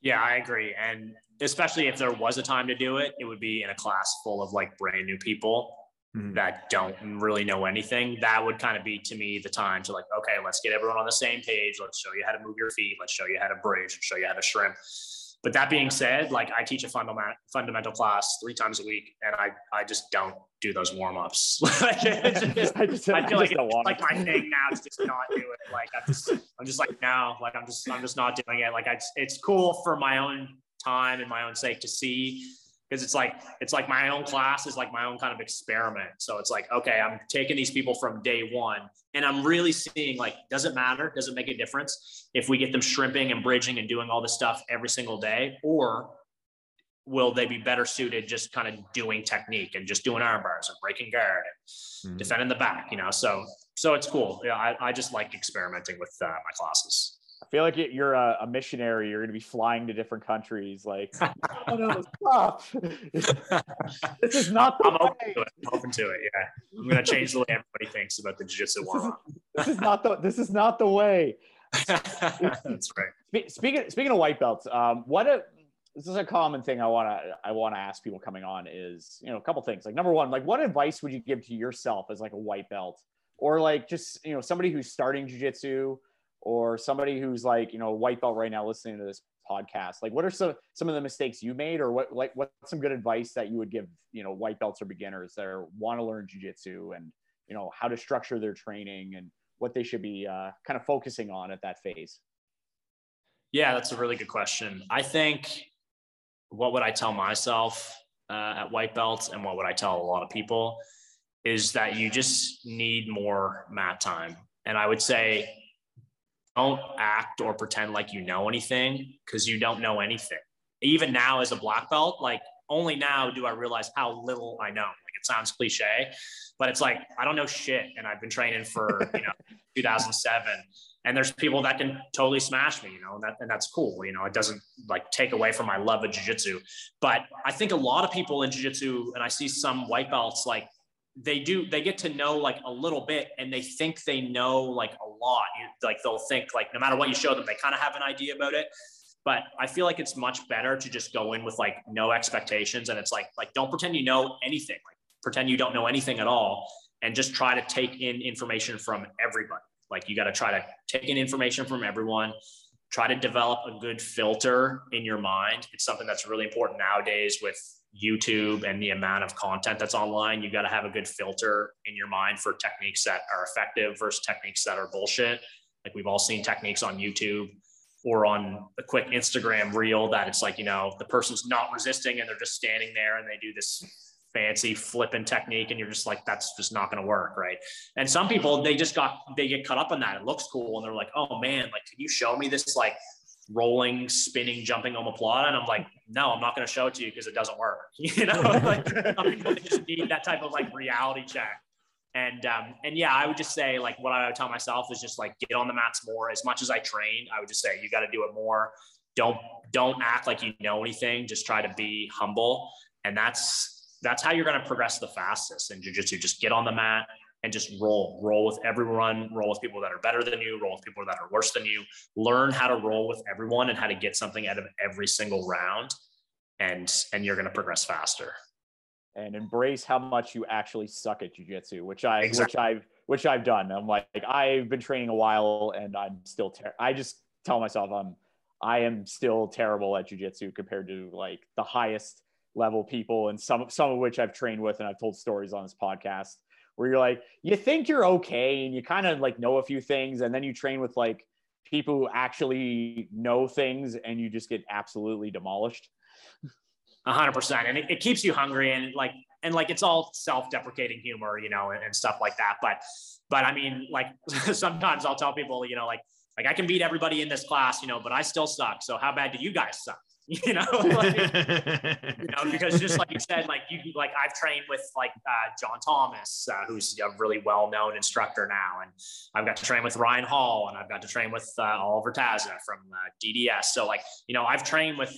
Yeah, I agree. And especially if there was a time to do it, it would be in a class full of like brand new people. Mm-hmm. that don't really know anything. That would kind of be to me the time to like, okay, let's get everyone on the same page. Let's show you how to move your feet. Let's show you how to bridge and show you how to shrimp. But that being said, like I teach a fundamental fundamental class three times a week, and I I just don't do those warm ups. I just, I, just, I feel I like it's like my thing now to just not do it. Like I just I'm just like no, like I'm just I'm just not doing it. Like I, it's cool for my own time and my own sake to see because it's like it's like my own class is like my own kind of experiment. So it's like okay i'm taking these people from day one and i'm really seeing like does it matter? Does it make a difference if we get them shrimping and bridging and doing all this stuff every single day? Or will they be better suited just kind of doing technique and just doing arm bars and breaking guard and mm-hmm. defending the back you know? So so it's cool. Yeah i, I just like experimenting with uh, my classes feel like you're a, a missionary. You're going to be flying to different countries. Like, oh no, stop! this is not the I'm way. Open to it. I'm open to it. Yeah, I'm going to change the way everybody thinks about the jiu-jitsu warm This is not the. This is not the way. That's right. Speaking speaking of white belts, um, what a this is a common thing I want to I want to ask people coming on is you know a couple things like number one like what advice would you give to yourself as like a white belt or like just you know somebody who's starting jujitsu or somebody who's like you know white belt right now listening to this podcast like what are some some of the mistakes you made or what like what's some good advice that you would give you know white belts or beginners that want to learn jiu-jitsu and you know how to structure their training and what they should be uh, kind of focusing on at that phase? Yeah that's a really good question. I think what would i tell myself uh, at white belts and what would i tell a lot of people is that you just need more mat time. And i would say don't act or pretend like you know anything because you don't know anything. Even now, as a black belt, like only now do I realize how little I know. Like it sounds cliche, but it's like I don't know shit, and I've been training for you know 2007. And there's people that can totally smash me, you know, and, that, and that's cool. You know, it doesn't like take away from my love of jujitsu. But I think a lot of people in jujitsu, and I see some white belts like they do they get to know like a little bit and they think they know like a lot. Like they'll think like no matter what you show them they kind of have an idea about it. But i feel like it's much better to just go in with like no expectations and it's like like don't pretend you know anything. Like pretend you don't know anything at all and just try to take in information from everybody. Like you got to try to take in information from everyone try to develop a good filter in your mind. It's something that's really important nowadays with YouTube and the amount of content that's online, you got to have a good filter in your mind for techniques that are effective versus techniques that are bullshit. Like we've all seen techniques on YouTube or on a quick Instagram reel that it's like, you know, the person's not resisting and they're just standing there and they do this fancy flipping technique and you're just like that's just not going to work right and some people they just got they get caught up in that it looks cool and they're like oh man like can you show me this like rolling, spinning, jumping on the omoplata. And I'm like, no, I'm not going to show it to you because it doesn't work. You know, like people just need that type of like reality check. And um, and yeah, I would just say like what I would tell myself is just like get on the mats more. As much as I train, I would just say you got to do it more. Don't don't act like you know anything. Just try to be humble, and that's that's how you're going to progress the fastest in jiu-jitsu. Just get on the mat, and just roll, roll with everyone, roll with people that are better than you, roll with people that are worse than you. Learn how to roll with everyone and how to get something out of every single round, and and you're going to progress faster. And embrace how much you actually suck at jujitsu, which I exactly. which I've which I've done. I'm like, I've been training a while, and I'm still. Ter- I just tell myself I'm I am still terrible at jujitsu compared to like the highest level people, and some some of which I've trained with, and I've told stories on this podcast where you're like, you think you're okay and you kind of like know a few things, and then you train with like people who actually know things and you just get absolutely demolished. A hundred percent. And it, it, keeps you hungry and like, and like, it's all self-deprecating humor, you know, and, and stuff like that. But, but I mean, like sometimes I'll tell people, you know, like, like I can beat everybody in this class, you know, but I still suck. So how bad do you guys suck? you know, like, you know, because just like you said, like you, like I've trained with like uh, John Thomas, uh, who's a really well-known instructor now, and I've got to train with Ryan Hall, and I've got to train with uh, Oliver Taza from uh, DDS. So like, you know, I've trained with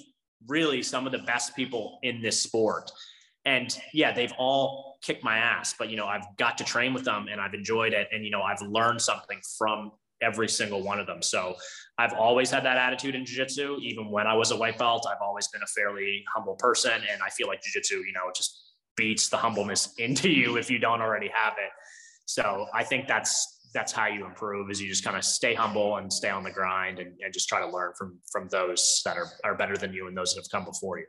really some of the best people in this sport, and yeah, they've all kicked my ass, but you know, I've got to train with them, and I've enjoyed it, and you know, I've learned something from every single one of them. So I've always had that attitude in jiu-jitsu. Even when I was a white belt, I've always been a fairly humble person. And I feel like jiu-jitsu, you know, just beats the humbleness into you if you don't already have it. So I think that's that's how you improve is you just kind of stay humble and stay on the grind and, and just try to learn from from those that are, are better than you and those that have come before you.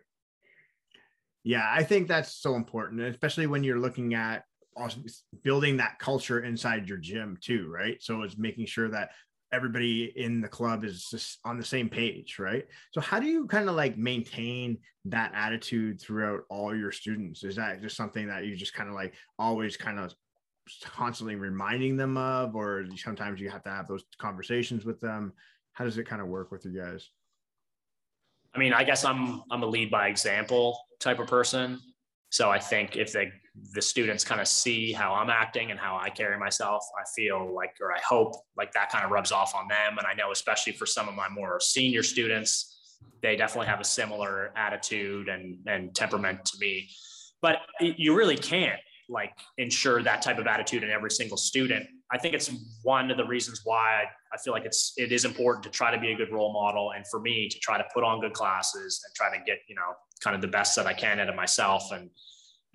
Yeah, I think that's so important, especially when you're looking at uh, also building that culture inside your gym too, right? So it's making sure that everybody in the club is just on the same page, right? So how do you kind of like maintain that attitude throughout all your students? Is that just something that you just kind of like always kind of constantly reminding them of, or sometimes you have to have those conversations with them? How does it kind of work with you guys? I mean, I guess I'm I'm a lead by example type of person. So I think if they the students kind of see how I'm acting and how I carry myself, I feel like, or I hope like that kind of rubs off on them. And I know, especially for some of my more senior students, they definitely have a similar attitude and, and temperament to me. But you really can't like ensure that type of attitude in every single student. I think it's one of the reasons why I feel like it's it is important to try to be a good role model and for me to try to put on good classes and try to get, you know, kind of the best that I can out of myself and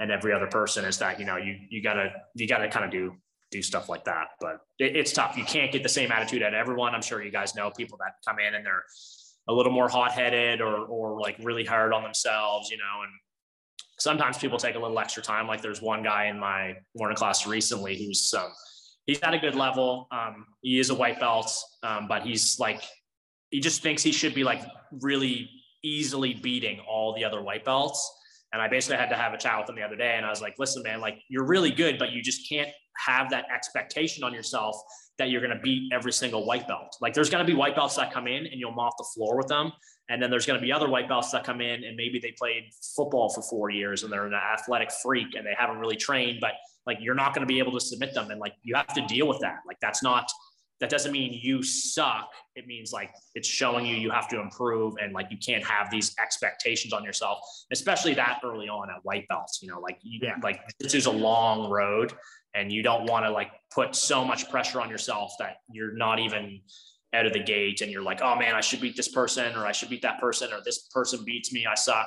and every other person is that you know you you gotta you gotta kind of do do stuff like that. But it, it's tough. You can't get the same attitude at everyone. I'm sure you guys know people that come in and they're a little more hot-headed or or like really hard on themselves you know and sometimes people take a little extra time. Like there's one guy in my morning class recently who's um, he's at a good level. Um, he is a white belt um, but he's like he just thinks he should be like really easily beating all the other white belts and I basically had to have a chat with him the other day. And I was like, listen, man, like you're really good, but you just can't have that expectation on yourself that you're going to beat every single white belt. Like there's going to be white belts that come in and you'll mop the floor with them. And then there's going to be other white belts that come in and maybe they played football for four years and they're an athletic freak and they haven't really trained, but like you're not going to be able to submit them. And like you have to deal with that. Like that's not, that doesn't mean you suck. It means like it's showing you you have to improve and like you can't have these expectations on yourself, especially that early on at white belts. You know, like you, yeah. like this is a long road, and you don't want to like put so much pressure on yourself that you're not even out of the gate and you're like, oh man, I should beat this person or I should beat that person or this person beats me. I suck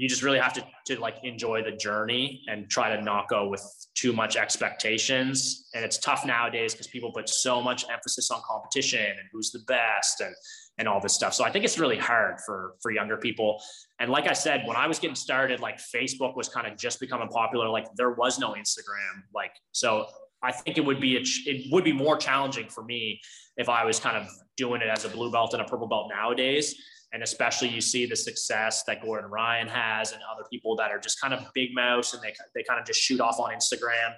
you just really have to, to like enjoy the journey and try to not go with too much expectations. And it's tough nowadays because people put so much emphasis on competition and who's the best and and all this stuff. So i think it's really hard for for younger people. And like i said when i was getting started like facebook was kind of just becoming popular. Like there was no instagram like so i think it would be a, it would be more challenging for me if i was kind of doing it as a blue belt and a purple belt nowadays and especially you see the success that Gordon Ryan has and other people that are just kind of big mouse and they, they kind of just shoot off on Instagram.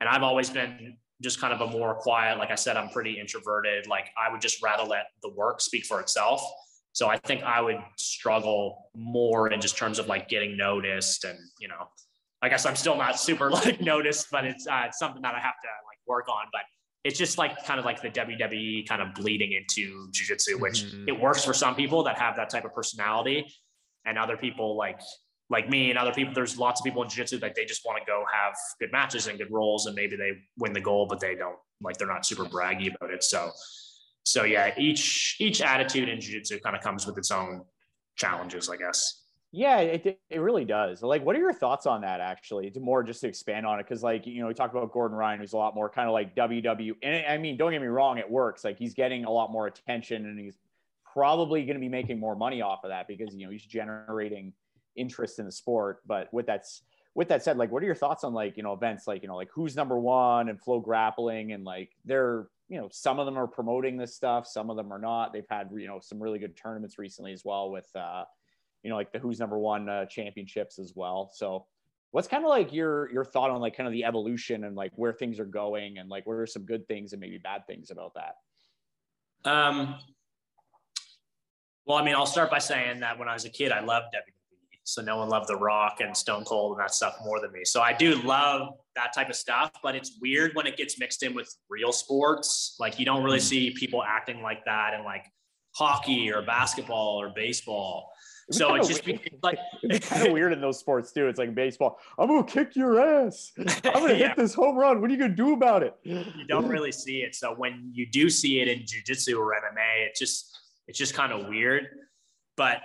And I've always been just kind of a more quiet, like I said, I'm pretty introverted. Like I would just rather let the work speak for itself. So I think I would struggle more in just terms of like getting noticed and, you know, I guess I'm still not super like noticed, but it's, uh, it's something that I have to like work on. But it's just like kind of like the WWE kind of bleeding into jujitsu, which mm-hmm. it works for some people that have that type of personality, and other people like like me and other people. There's lots of people in jujitsu that they just want to go have good matches and good rolls, and maybe they win the goal, but they don't like they're not super braggy about it. So, so yeah, each each attitude in jujitsu kind of comes with its own challenges, I guess. Yeah, it, it really does. Like, what are your thoughts on that? Actually, to more just to expand on it, because like you know, we talked about Gordon Ryan, who's a lot more kind of like WW. And I mean, don't get me wrong, it works. Like he's getting a lot more attention, and he's probably going to be making more money off of that because you know he's generating interest in the sport. But with that with that said, like, what are your thoughts on like you know events like you know like who's number one and flow grappling and like they're you know some of them are promoting this stuff, some of them are not. They've had you know some really good tournaments recently as well with. uh you know, like the Who's Number One uh, championships as well. So, what's kind of like your your thought on like kind of the evolution and like where things are going and like what are some good things and maybe bad things about that? Um, Well, I mean, I'll start by saying that when I was a kid, I loved WWE. So no one loved The Rock and Stone Cold and that stuff more than me. So I do love that type of stuff, but it's weird when it gets mixed in with real sports. Like you don't really mm. see people acting like that in like hockey or basketball or baseball. It so it's just like it's kind of weird in those sports too. It's like baseball. I'm gonna kick your ass. I'm gonna yeah. hit this home run. What are you gonna do about it? You don't really see it. So when you do see it in jujitsu or MMA, it just it's just kind of weird. But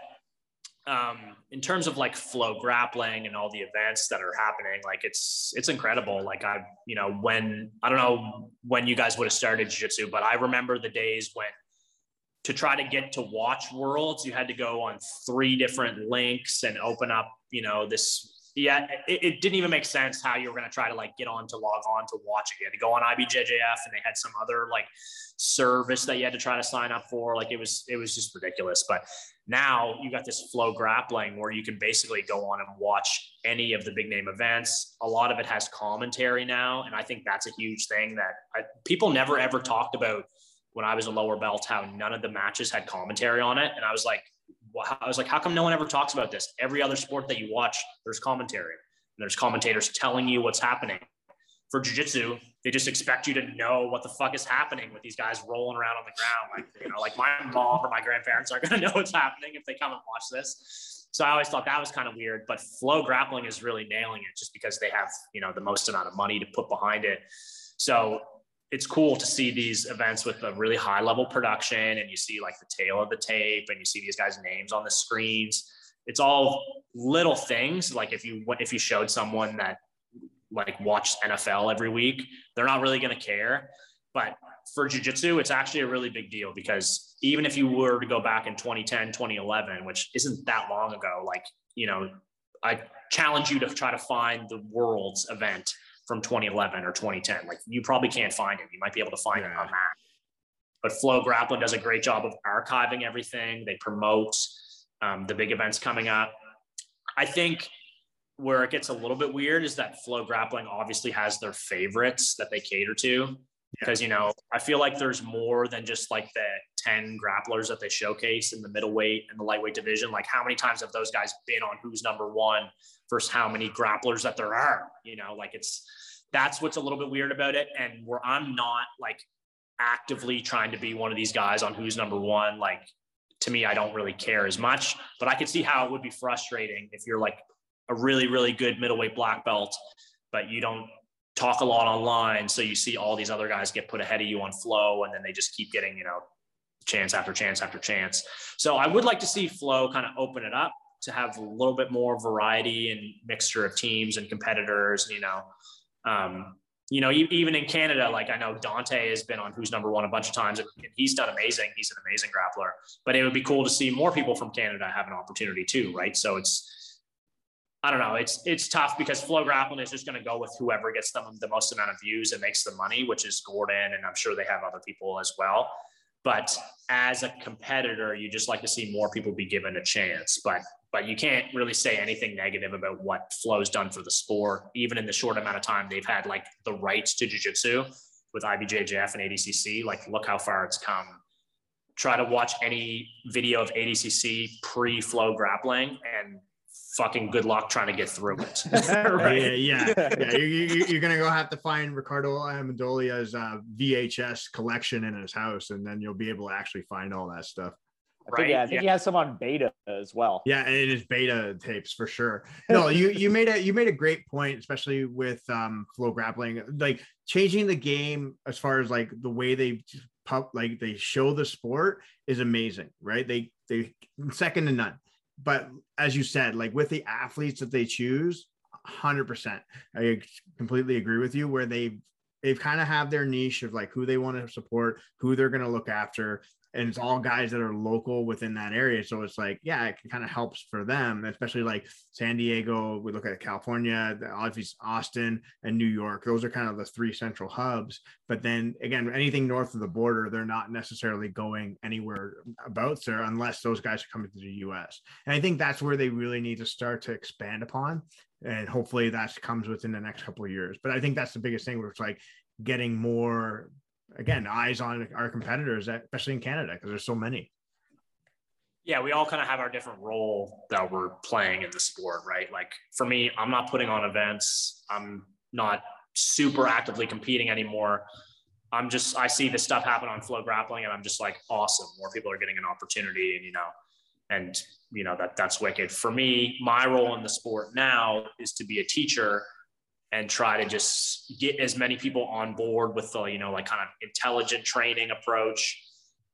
um, in terms of like flow grappling and all the events that are happening, like it's it's incredible. Like I, you know, when I don't know when you guys would have started jiu-jitsu, but I remember the days when to try to get to watch worlds, you had to go on three different links and open up, you know, this yeah, it, it, didn't even make sense how you were going to try to like get on to log on to watch it. You had to go on IBJJF and they had some other like service that you had to try to sign up for. Like it was, it was just ridiculous. But now you got this flow grappling where you can basically go on and watch any of the big name events. A lot of it has commentary now. And I think that's a huge thing that I, people never ever talked about when I was a lower belt, how none of the matches had commentary on it. And I was like, I was like, how come no one ever talks about this? Every other sport that you watch, there's commentary. And there's commentators telling you what's happening. For jiu-jitsu, they just expect you to know what the fuck is happening with these guys rolling around on the ground. Like, you know, like my mom or my grandparents aren't to know what's happening if they come and watch this. So I always thought that was kind of weird, but flow grappling is really nailing it just because they have, you know, the most amount of money to put behind it. So it's cool to see these events with a really high level production and you see like the tale of the tape and you see these guys names on the screens. It's all little things like if you if you showed someone that like watched NFL every week they're not really going to care. But for jiu-jitsu it's actually a really big deal because even if you were to go back in 2010 2011 which isn't that long ago like you know i challenge you to try to find the world's event from 2011 or 2010. Like you probably can't find it. You might be able to find yeah. it on that. But Flow Grappling does a great job of archiving everything. They promote um, the big events coming up. I think where it gets a little bit weird is that Flow Grappling obviously has their favorites that they cater to. Because, you know, I feel like there's more than just like the 10 grapplers that they showcase in the middleweight and the lightweight division. Like, how many times have those guys been on who's number one versus how many grapplers that there are? You know, like it's that's what's a little bit weird about it. And where I'm not like actively trying to be one of these guys on who's number one, like to me, I don't really care as much, but I could see how it would be frustrating if you're like a really, really good middleweight black belt, but you don't talk a lot online. So you see all these other guys get put ahead of you on flow, and then they just keep getting, you know, chance after chance after chance. So I would like to see flow kind of open it up to have a little bit more variety and mixture of teams and competitors, you know. Um, you know, even in Canada, like I know Dante has been on Who's Number One a bunch of times, and he's done amazing. He's an amazing grappler. But it would be cool to see more people from Canada have an opportunity too, right? So it's I don't know. It's it's tough because Flow Grappling is just going to go with whoever gets them the most amount of views and makes the money, which is Gordon, and I'm sure they have other people as well. But as a competitor, you just like to see more people be given a chance. But but you can't really say anything negative about what Flow's done for the sport. Even in the short amount of time they've had like the rights to jiu-jitsu with IBJJF and ADCC, like look how far it's come. Try to watch any video of ADCC pre-flow grappling and fucking good luck trying to get through it. right? Yeah, yeah, yeah. You're, you're, gonna go have to find Ricardo Amendolia's uh, VHS collection in his house, and then you'll be able to actually find all that stuff. I right? yeah, I think yeah. he has some on beta as well. Yeah, and it is beta tapes for sure. No, you you made a you made a great point, especially with um flow grappling, like changing the game as far as like the way they pop like they show the sport is amazing, right? They they second to none but as you said, like with the athletes that they choose, 100%. I completely agree with you where they they've kind of have their niche of like who they want to support, who they're going to look after, and it's all guys that are local within that area. So it's like, yeah, it kind of helps for them, especially like San Diego. We look at California, obviously Austin and New York. Those are kind of the three central hubs. But then again, anything north of the border, they're not necessarily going anywhere about there unless those guys are coming to the US. And I think that's where they really need to start to expand upon. And hopefully that comes within the next couple of years. But I think that's the biggest thing where it's like getting more again eyes on our competitors, especially in Canada, because there's so many. Yeah, we all kind of have our different role that we're playing in the sport, right? Like for me, I'm not putting on events. I'm not super actively competing anymore. I'm just I see this stuff happen on flow grappling and I'm just like awesome. More people are getting an opportunity and you know and you know that that's wicked. For me, my role in the sport now is to be a teacher and try to just get as many people on board with the you know like kind of intelligent training approach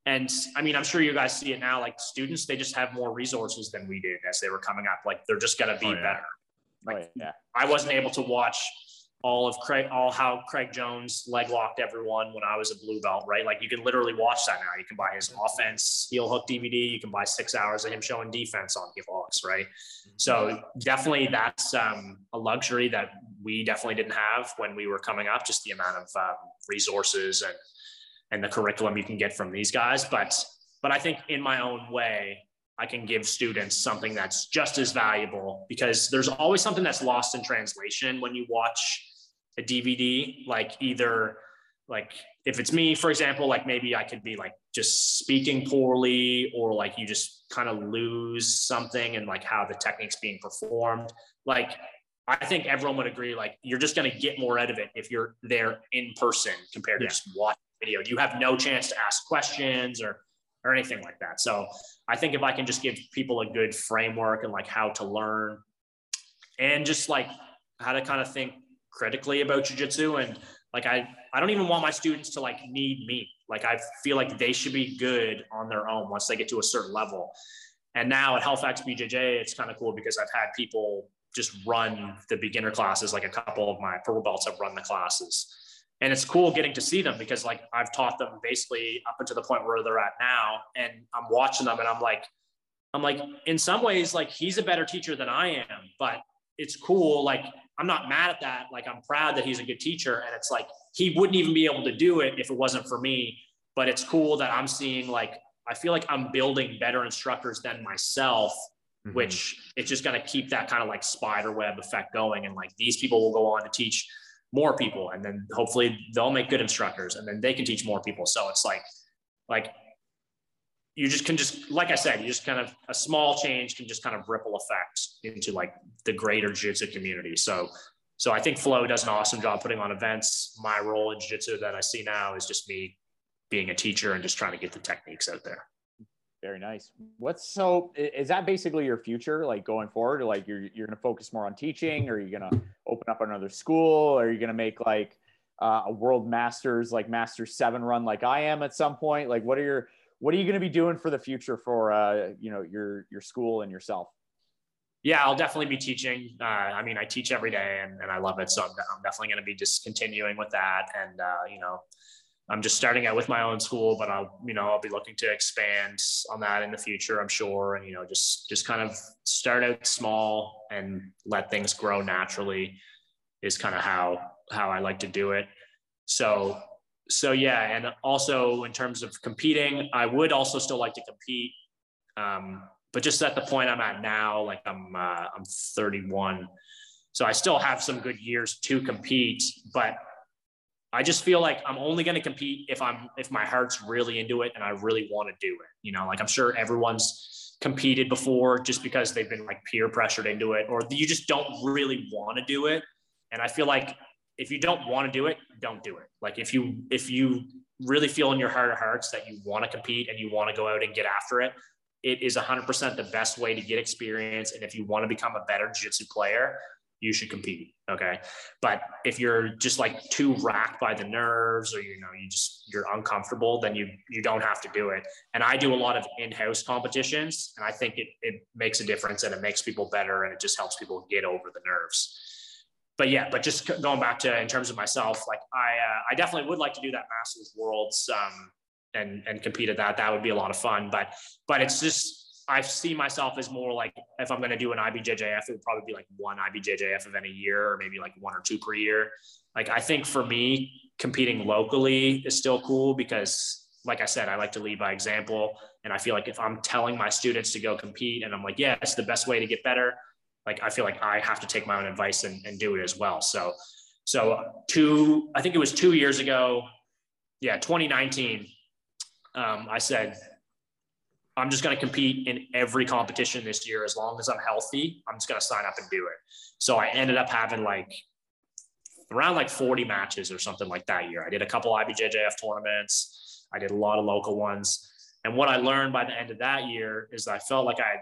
and i mean i'm sure you guys see it now like students they just have more resources than we did as they were coming up like they're just going to be oh, yeah. better oh, like oh, yeah. i wasn't able to watch all of Craig, all how Craig Jones leg locked everyone when I was a blue belt, right? Like you can literally watch that now. You can buy his offense heel hook DVD. You can buy six hours of him showing defense on heel hooks, right? So definitely that's um, a luxury that we definitely didn't have when we were coming up. Just the amount of um, resources and and the curriculum you can get from these guys, but but I think in my own way, I can give students something that's just as valuable because there's always something that's lost in translation when you watch a DVD, like either like if it's me, for example, like maybe I could be like just speaking poorly or like you just kind of lose something and like how the technique's being performed. Like I think everyone would agree, like you're just going to get more out of it if you're there in person compared to yeah. just watching video. You have no chance to ask questions or or anything like that. So I think if I can just give people a good framework and like how to learn and just like how to kind of think critically about jujitsu and like I I don't even want my students to like need me. Like I feel like they should be good on their own once they get to a certain level. And now at Halifax BJJ, it's kind of cool because I've had people just run the beginner classes. Like a couple of my purple belts have run the classes, and it's cool getting to see them because like I've taught them basically up until the point where they're at now, and I'm watching them and I'm like, I'm like, in some ways, like he's a better teacher than I am, but it's cool. Like I'm not mad at that. Like I'm proud that he's a good teacher. And it's like he wouldn't even be able to do it if it wasn't for me. But it's cool that I'm seeing like I feel like I'm building better instructors than myself, mm-hmm. which it's just gonna keep that kind of like spider web effect going. And like these people will go on to teach more people and then hopefully they'll make good instructors and then they can teach more people. So it's like like you just can just like i said you just kind of a small change can just kind of ripple effect into like the greater jiu-jitsu community. So so i think flow does an awesome job putting on events. My role in jiu-jitsu that i see now is just me being a teacher and just trying to get the techniques out there. Very nice. What's so is that basically your future like going forward? Like you're you're to focus more on teaching? Or you're to open up another school? Or you're to make like uh, a world masters like master seven run like i am at some point? Like what are your what are you going to be doing for the future for uh, you know your your school and yourself? Yeah, I'll definitely be teaching. Uh, I mean, I teach every day and, and I love it. So I'm, I'm definitely going to be just continuing with that. And, uh, you know, I'm just starting out with my own school, but I'll, you know, I'll be looking to expand on that in the future, I'm sure. And, you know, just, just kind of start out small and let things grow naturally is kind of how, how I like to do it. So so yeah, and also in terms of competing, I would also still like to compete, um, but just at the point I'm at now, like I'm uh, I'm 31, so I still have some good years to compete, but I just feel like I'm only going to compete if I'm if my heart's really into it and I really want to do it. You know, like I'm sure everyone's competed before just because they've been like peer pressured into it, or you just don't really want to do it. And I feel like if you don't want to do it, don't do it. Like if you if you really feel in your heart of hearts that you want to compete and you want to go out and get after it, it is 100% the best way to get experience. And if you want to become a better jiu-jitsu player, you should compete. Okay. But if you're just like too racked by the nerves or, you know, you just, you're uncomfortable, then you, you don't have to do it. And I do a lot of in-house competitions and I think it, it makes a difference and it makes people better and it just helps people get over the nerves but yeah, but just going back to in terms of myself, like I, uh, I definitely would like to do that Masters Worlds um, and and compete at that. That would be a lot of fun. But but it's just I see myself as more like if I'm going to do an IBJJF, it would probably be like one IBJJF event a year, or maybe like one or two per year. Like I think for me, competing locally is still cool because, like I said, I like to lead by example, and I feel like if I'm telling my students to go compete, and I'm like, yeah, it's the best way to get better like I feel like I have to take my own advice and, and do it as well. So, so two, I think it was two years ago. Yeah. 2019. Um, I said, I'm just going to compete in every competition this year as long as I'm healthy. I'm just going to sign up and do it. So I ended up having like around like 40 matches or something like that year. I did a couple IBJJF tournaments. I did a lot of local ones. And what I learned by the end of that year is I felt like I had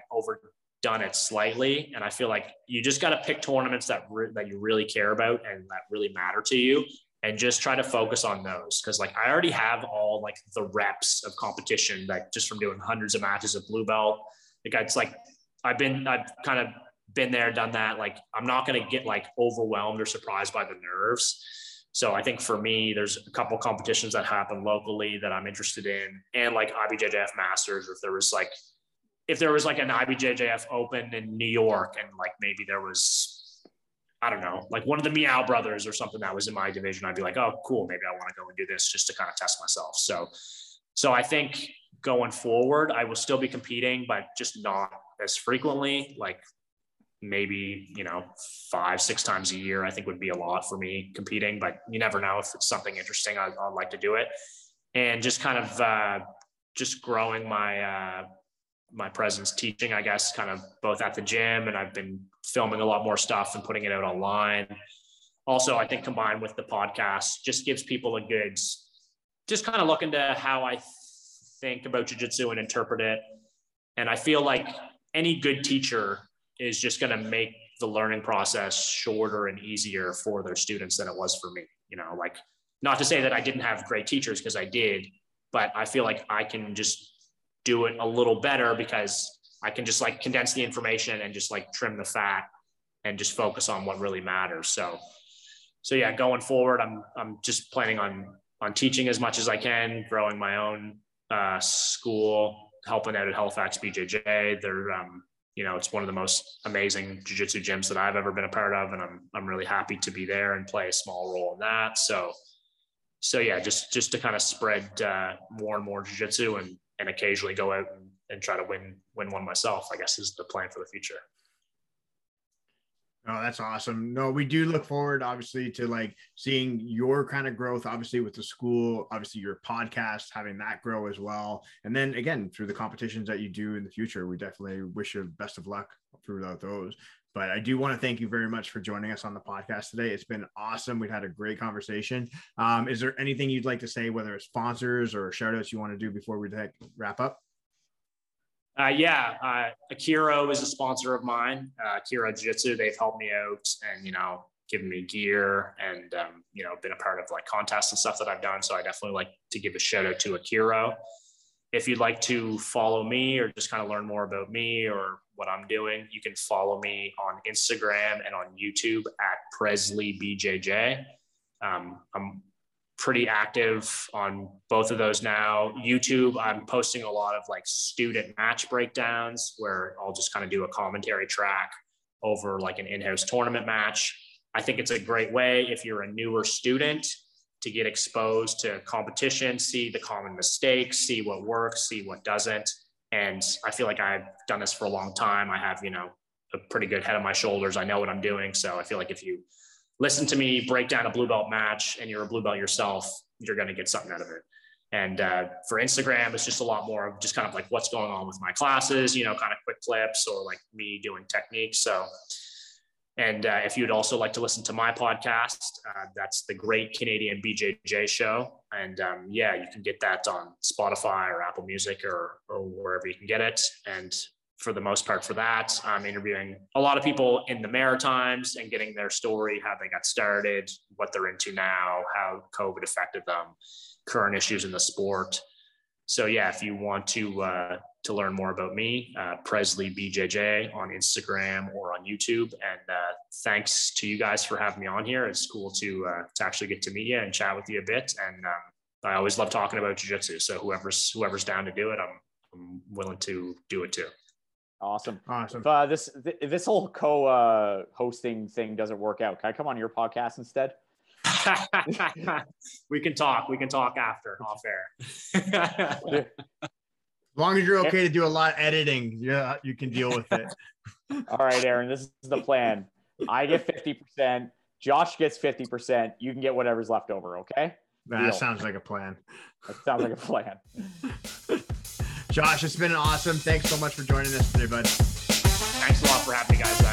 overdone it slightly. And I feel like you just got to pick tournaments that, re- that you really care about and that really matter to you and just try to focus on those. Cause like I already have all like the reps of competition, like just from doing hundreds of matches of blue belt. Like it's like, I've been, I've kind of been there, done that. Like I'm not going to get like overwhelmed or surprised by the nerves. So I think for me, there's a couple competitions that happen locally that I'm interested in, and like IBJJF Masters, or if there was like, if there was like an IBJJF Open in New York, and like maybe there was, I don't know, like one of the Miyao Brothers or something that was in my division, I'd be like, oh, cool, maybe I want to go and do this just to kind of test myself. So, so I think going forward, I will still be competing, but just not as frequently. Like maybe you know five six times a year i think would be a lot for me competing but you never know if it's something interesting i'd, I'd like to do it and just kind of uh, just growing my uh, my presence teaching i guess kind of both at the gym and i've been filming a lot more stuff and putting it out online also i think combined with the podcast just gives people a good just kind of look into how i think about jiu-jitsu and interpret it and i feel like any good teacher is just going to make the learning process shorter and easier for their students than it was for me. You know, like not to say that I didn't have great teachers because I did, but I feel like I can just do it a little better because I can just like condense the information and just like trim the fat and just focus on what really matters. So, so yeah, going forward, I'm I'm just planning on on teaching as much as I can, growing my own uh, school, helping out at Halifax BJJ. They're um, you know, it's one of the most amazing jujitsu gyms that I've ever been a part of, and I'm I'm really happy to be there and play a small role in that. So, so yeah, just just to kind of spread uh, more and more jujitsu and and occasionally go out and, and try to win win one myself. I guess is the plan for the future. Oh, that's awesome. No, we do look forward, obviously, to like seeing your kind of growth, obviously, with the school, obviously, your podcast, having that grow as well. And then again, through the competitions that you do in the future, we definitely wish you best of luck throughout those. But I do want to thank you very much for joining us on the podcast today. It's been awesome. We've had a great conversation. Um, is there anything you'd like to say, whether it's sponsors or shout outs you want to do before we wrap up? Uh, yeah, uh, is a sponsor of mine. Uh, Akira Jiu Jitsu, they've helped me out and, you know, given me gear and, um, you know, been a part of like contests and stuff that I've done. So I definitely like to give a shout out to Akira. If you'd like to follow me or just kind of learn more about me or what I'm doing, you can follow me on Instagram and on YouTube at Presley BJJ. Um, I'm pretty active on both of those now. YouTube, I'm posting a lot of like student match breakdowns where I'll just kind of do a commentary track over like an in-house tournament match. I think it's a great way if you're a newer student to get exposed to competition, see the common mistakes, see what works, see what doesn't. And I feel like I've done this for a long time. I have, you know, a pretty good head on my shoulders. I know what I'm doing. So I feel like if you listen to me break down a blue belt match and you're a blue belt yourself, you're going to get something out of it. And uh, for Instagram, it's just a lot more of just kind of like what's going on with my classes, you know, kind of quick clips or like me doing techniques. So, and uh, if you'd also like to listen to my podcast, uh, that's the Great Canadian BJJ Show. And um, yeah, you can get that on Spotify or Apple Music or, or wherever you can get it. And for the most part for that. I'm interviewing a lot of people in the Maritimes and getting their story, how they got started, what they're into now, how COVID affected them, current issues in the sport. So yeah, if you want to uh, to learn more about me, uh, Presley BJJ on Instagram or on YouTube. And uh, thanks to you guys for having me on here. It's cool to uh, to actually get to meet you and chat with you a bit. And um, I always love talking about jujitsu. So whoever's whoever's down to do it, I'm I'm willing to do it too. Awesome. Awesome. If uh, this if this whole co uh, hosting thing doesn't work out, can I come on your podcast instead? we can talk. We can talk after off air. as long as you're okay to do a lot of editing, yeah, you can deal with it. All right, Aaron. This is the plan. I get fifty percent. Josh gets fifty percent. You can get whatever's left over. Okay. That Deal. sounds like a plan. That sounds like a plan. Josh, it's been awesome. Thanks so much for joining us today, bud. Thanks a lot for having me, guys.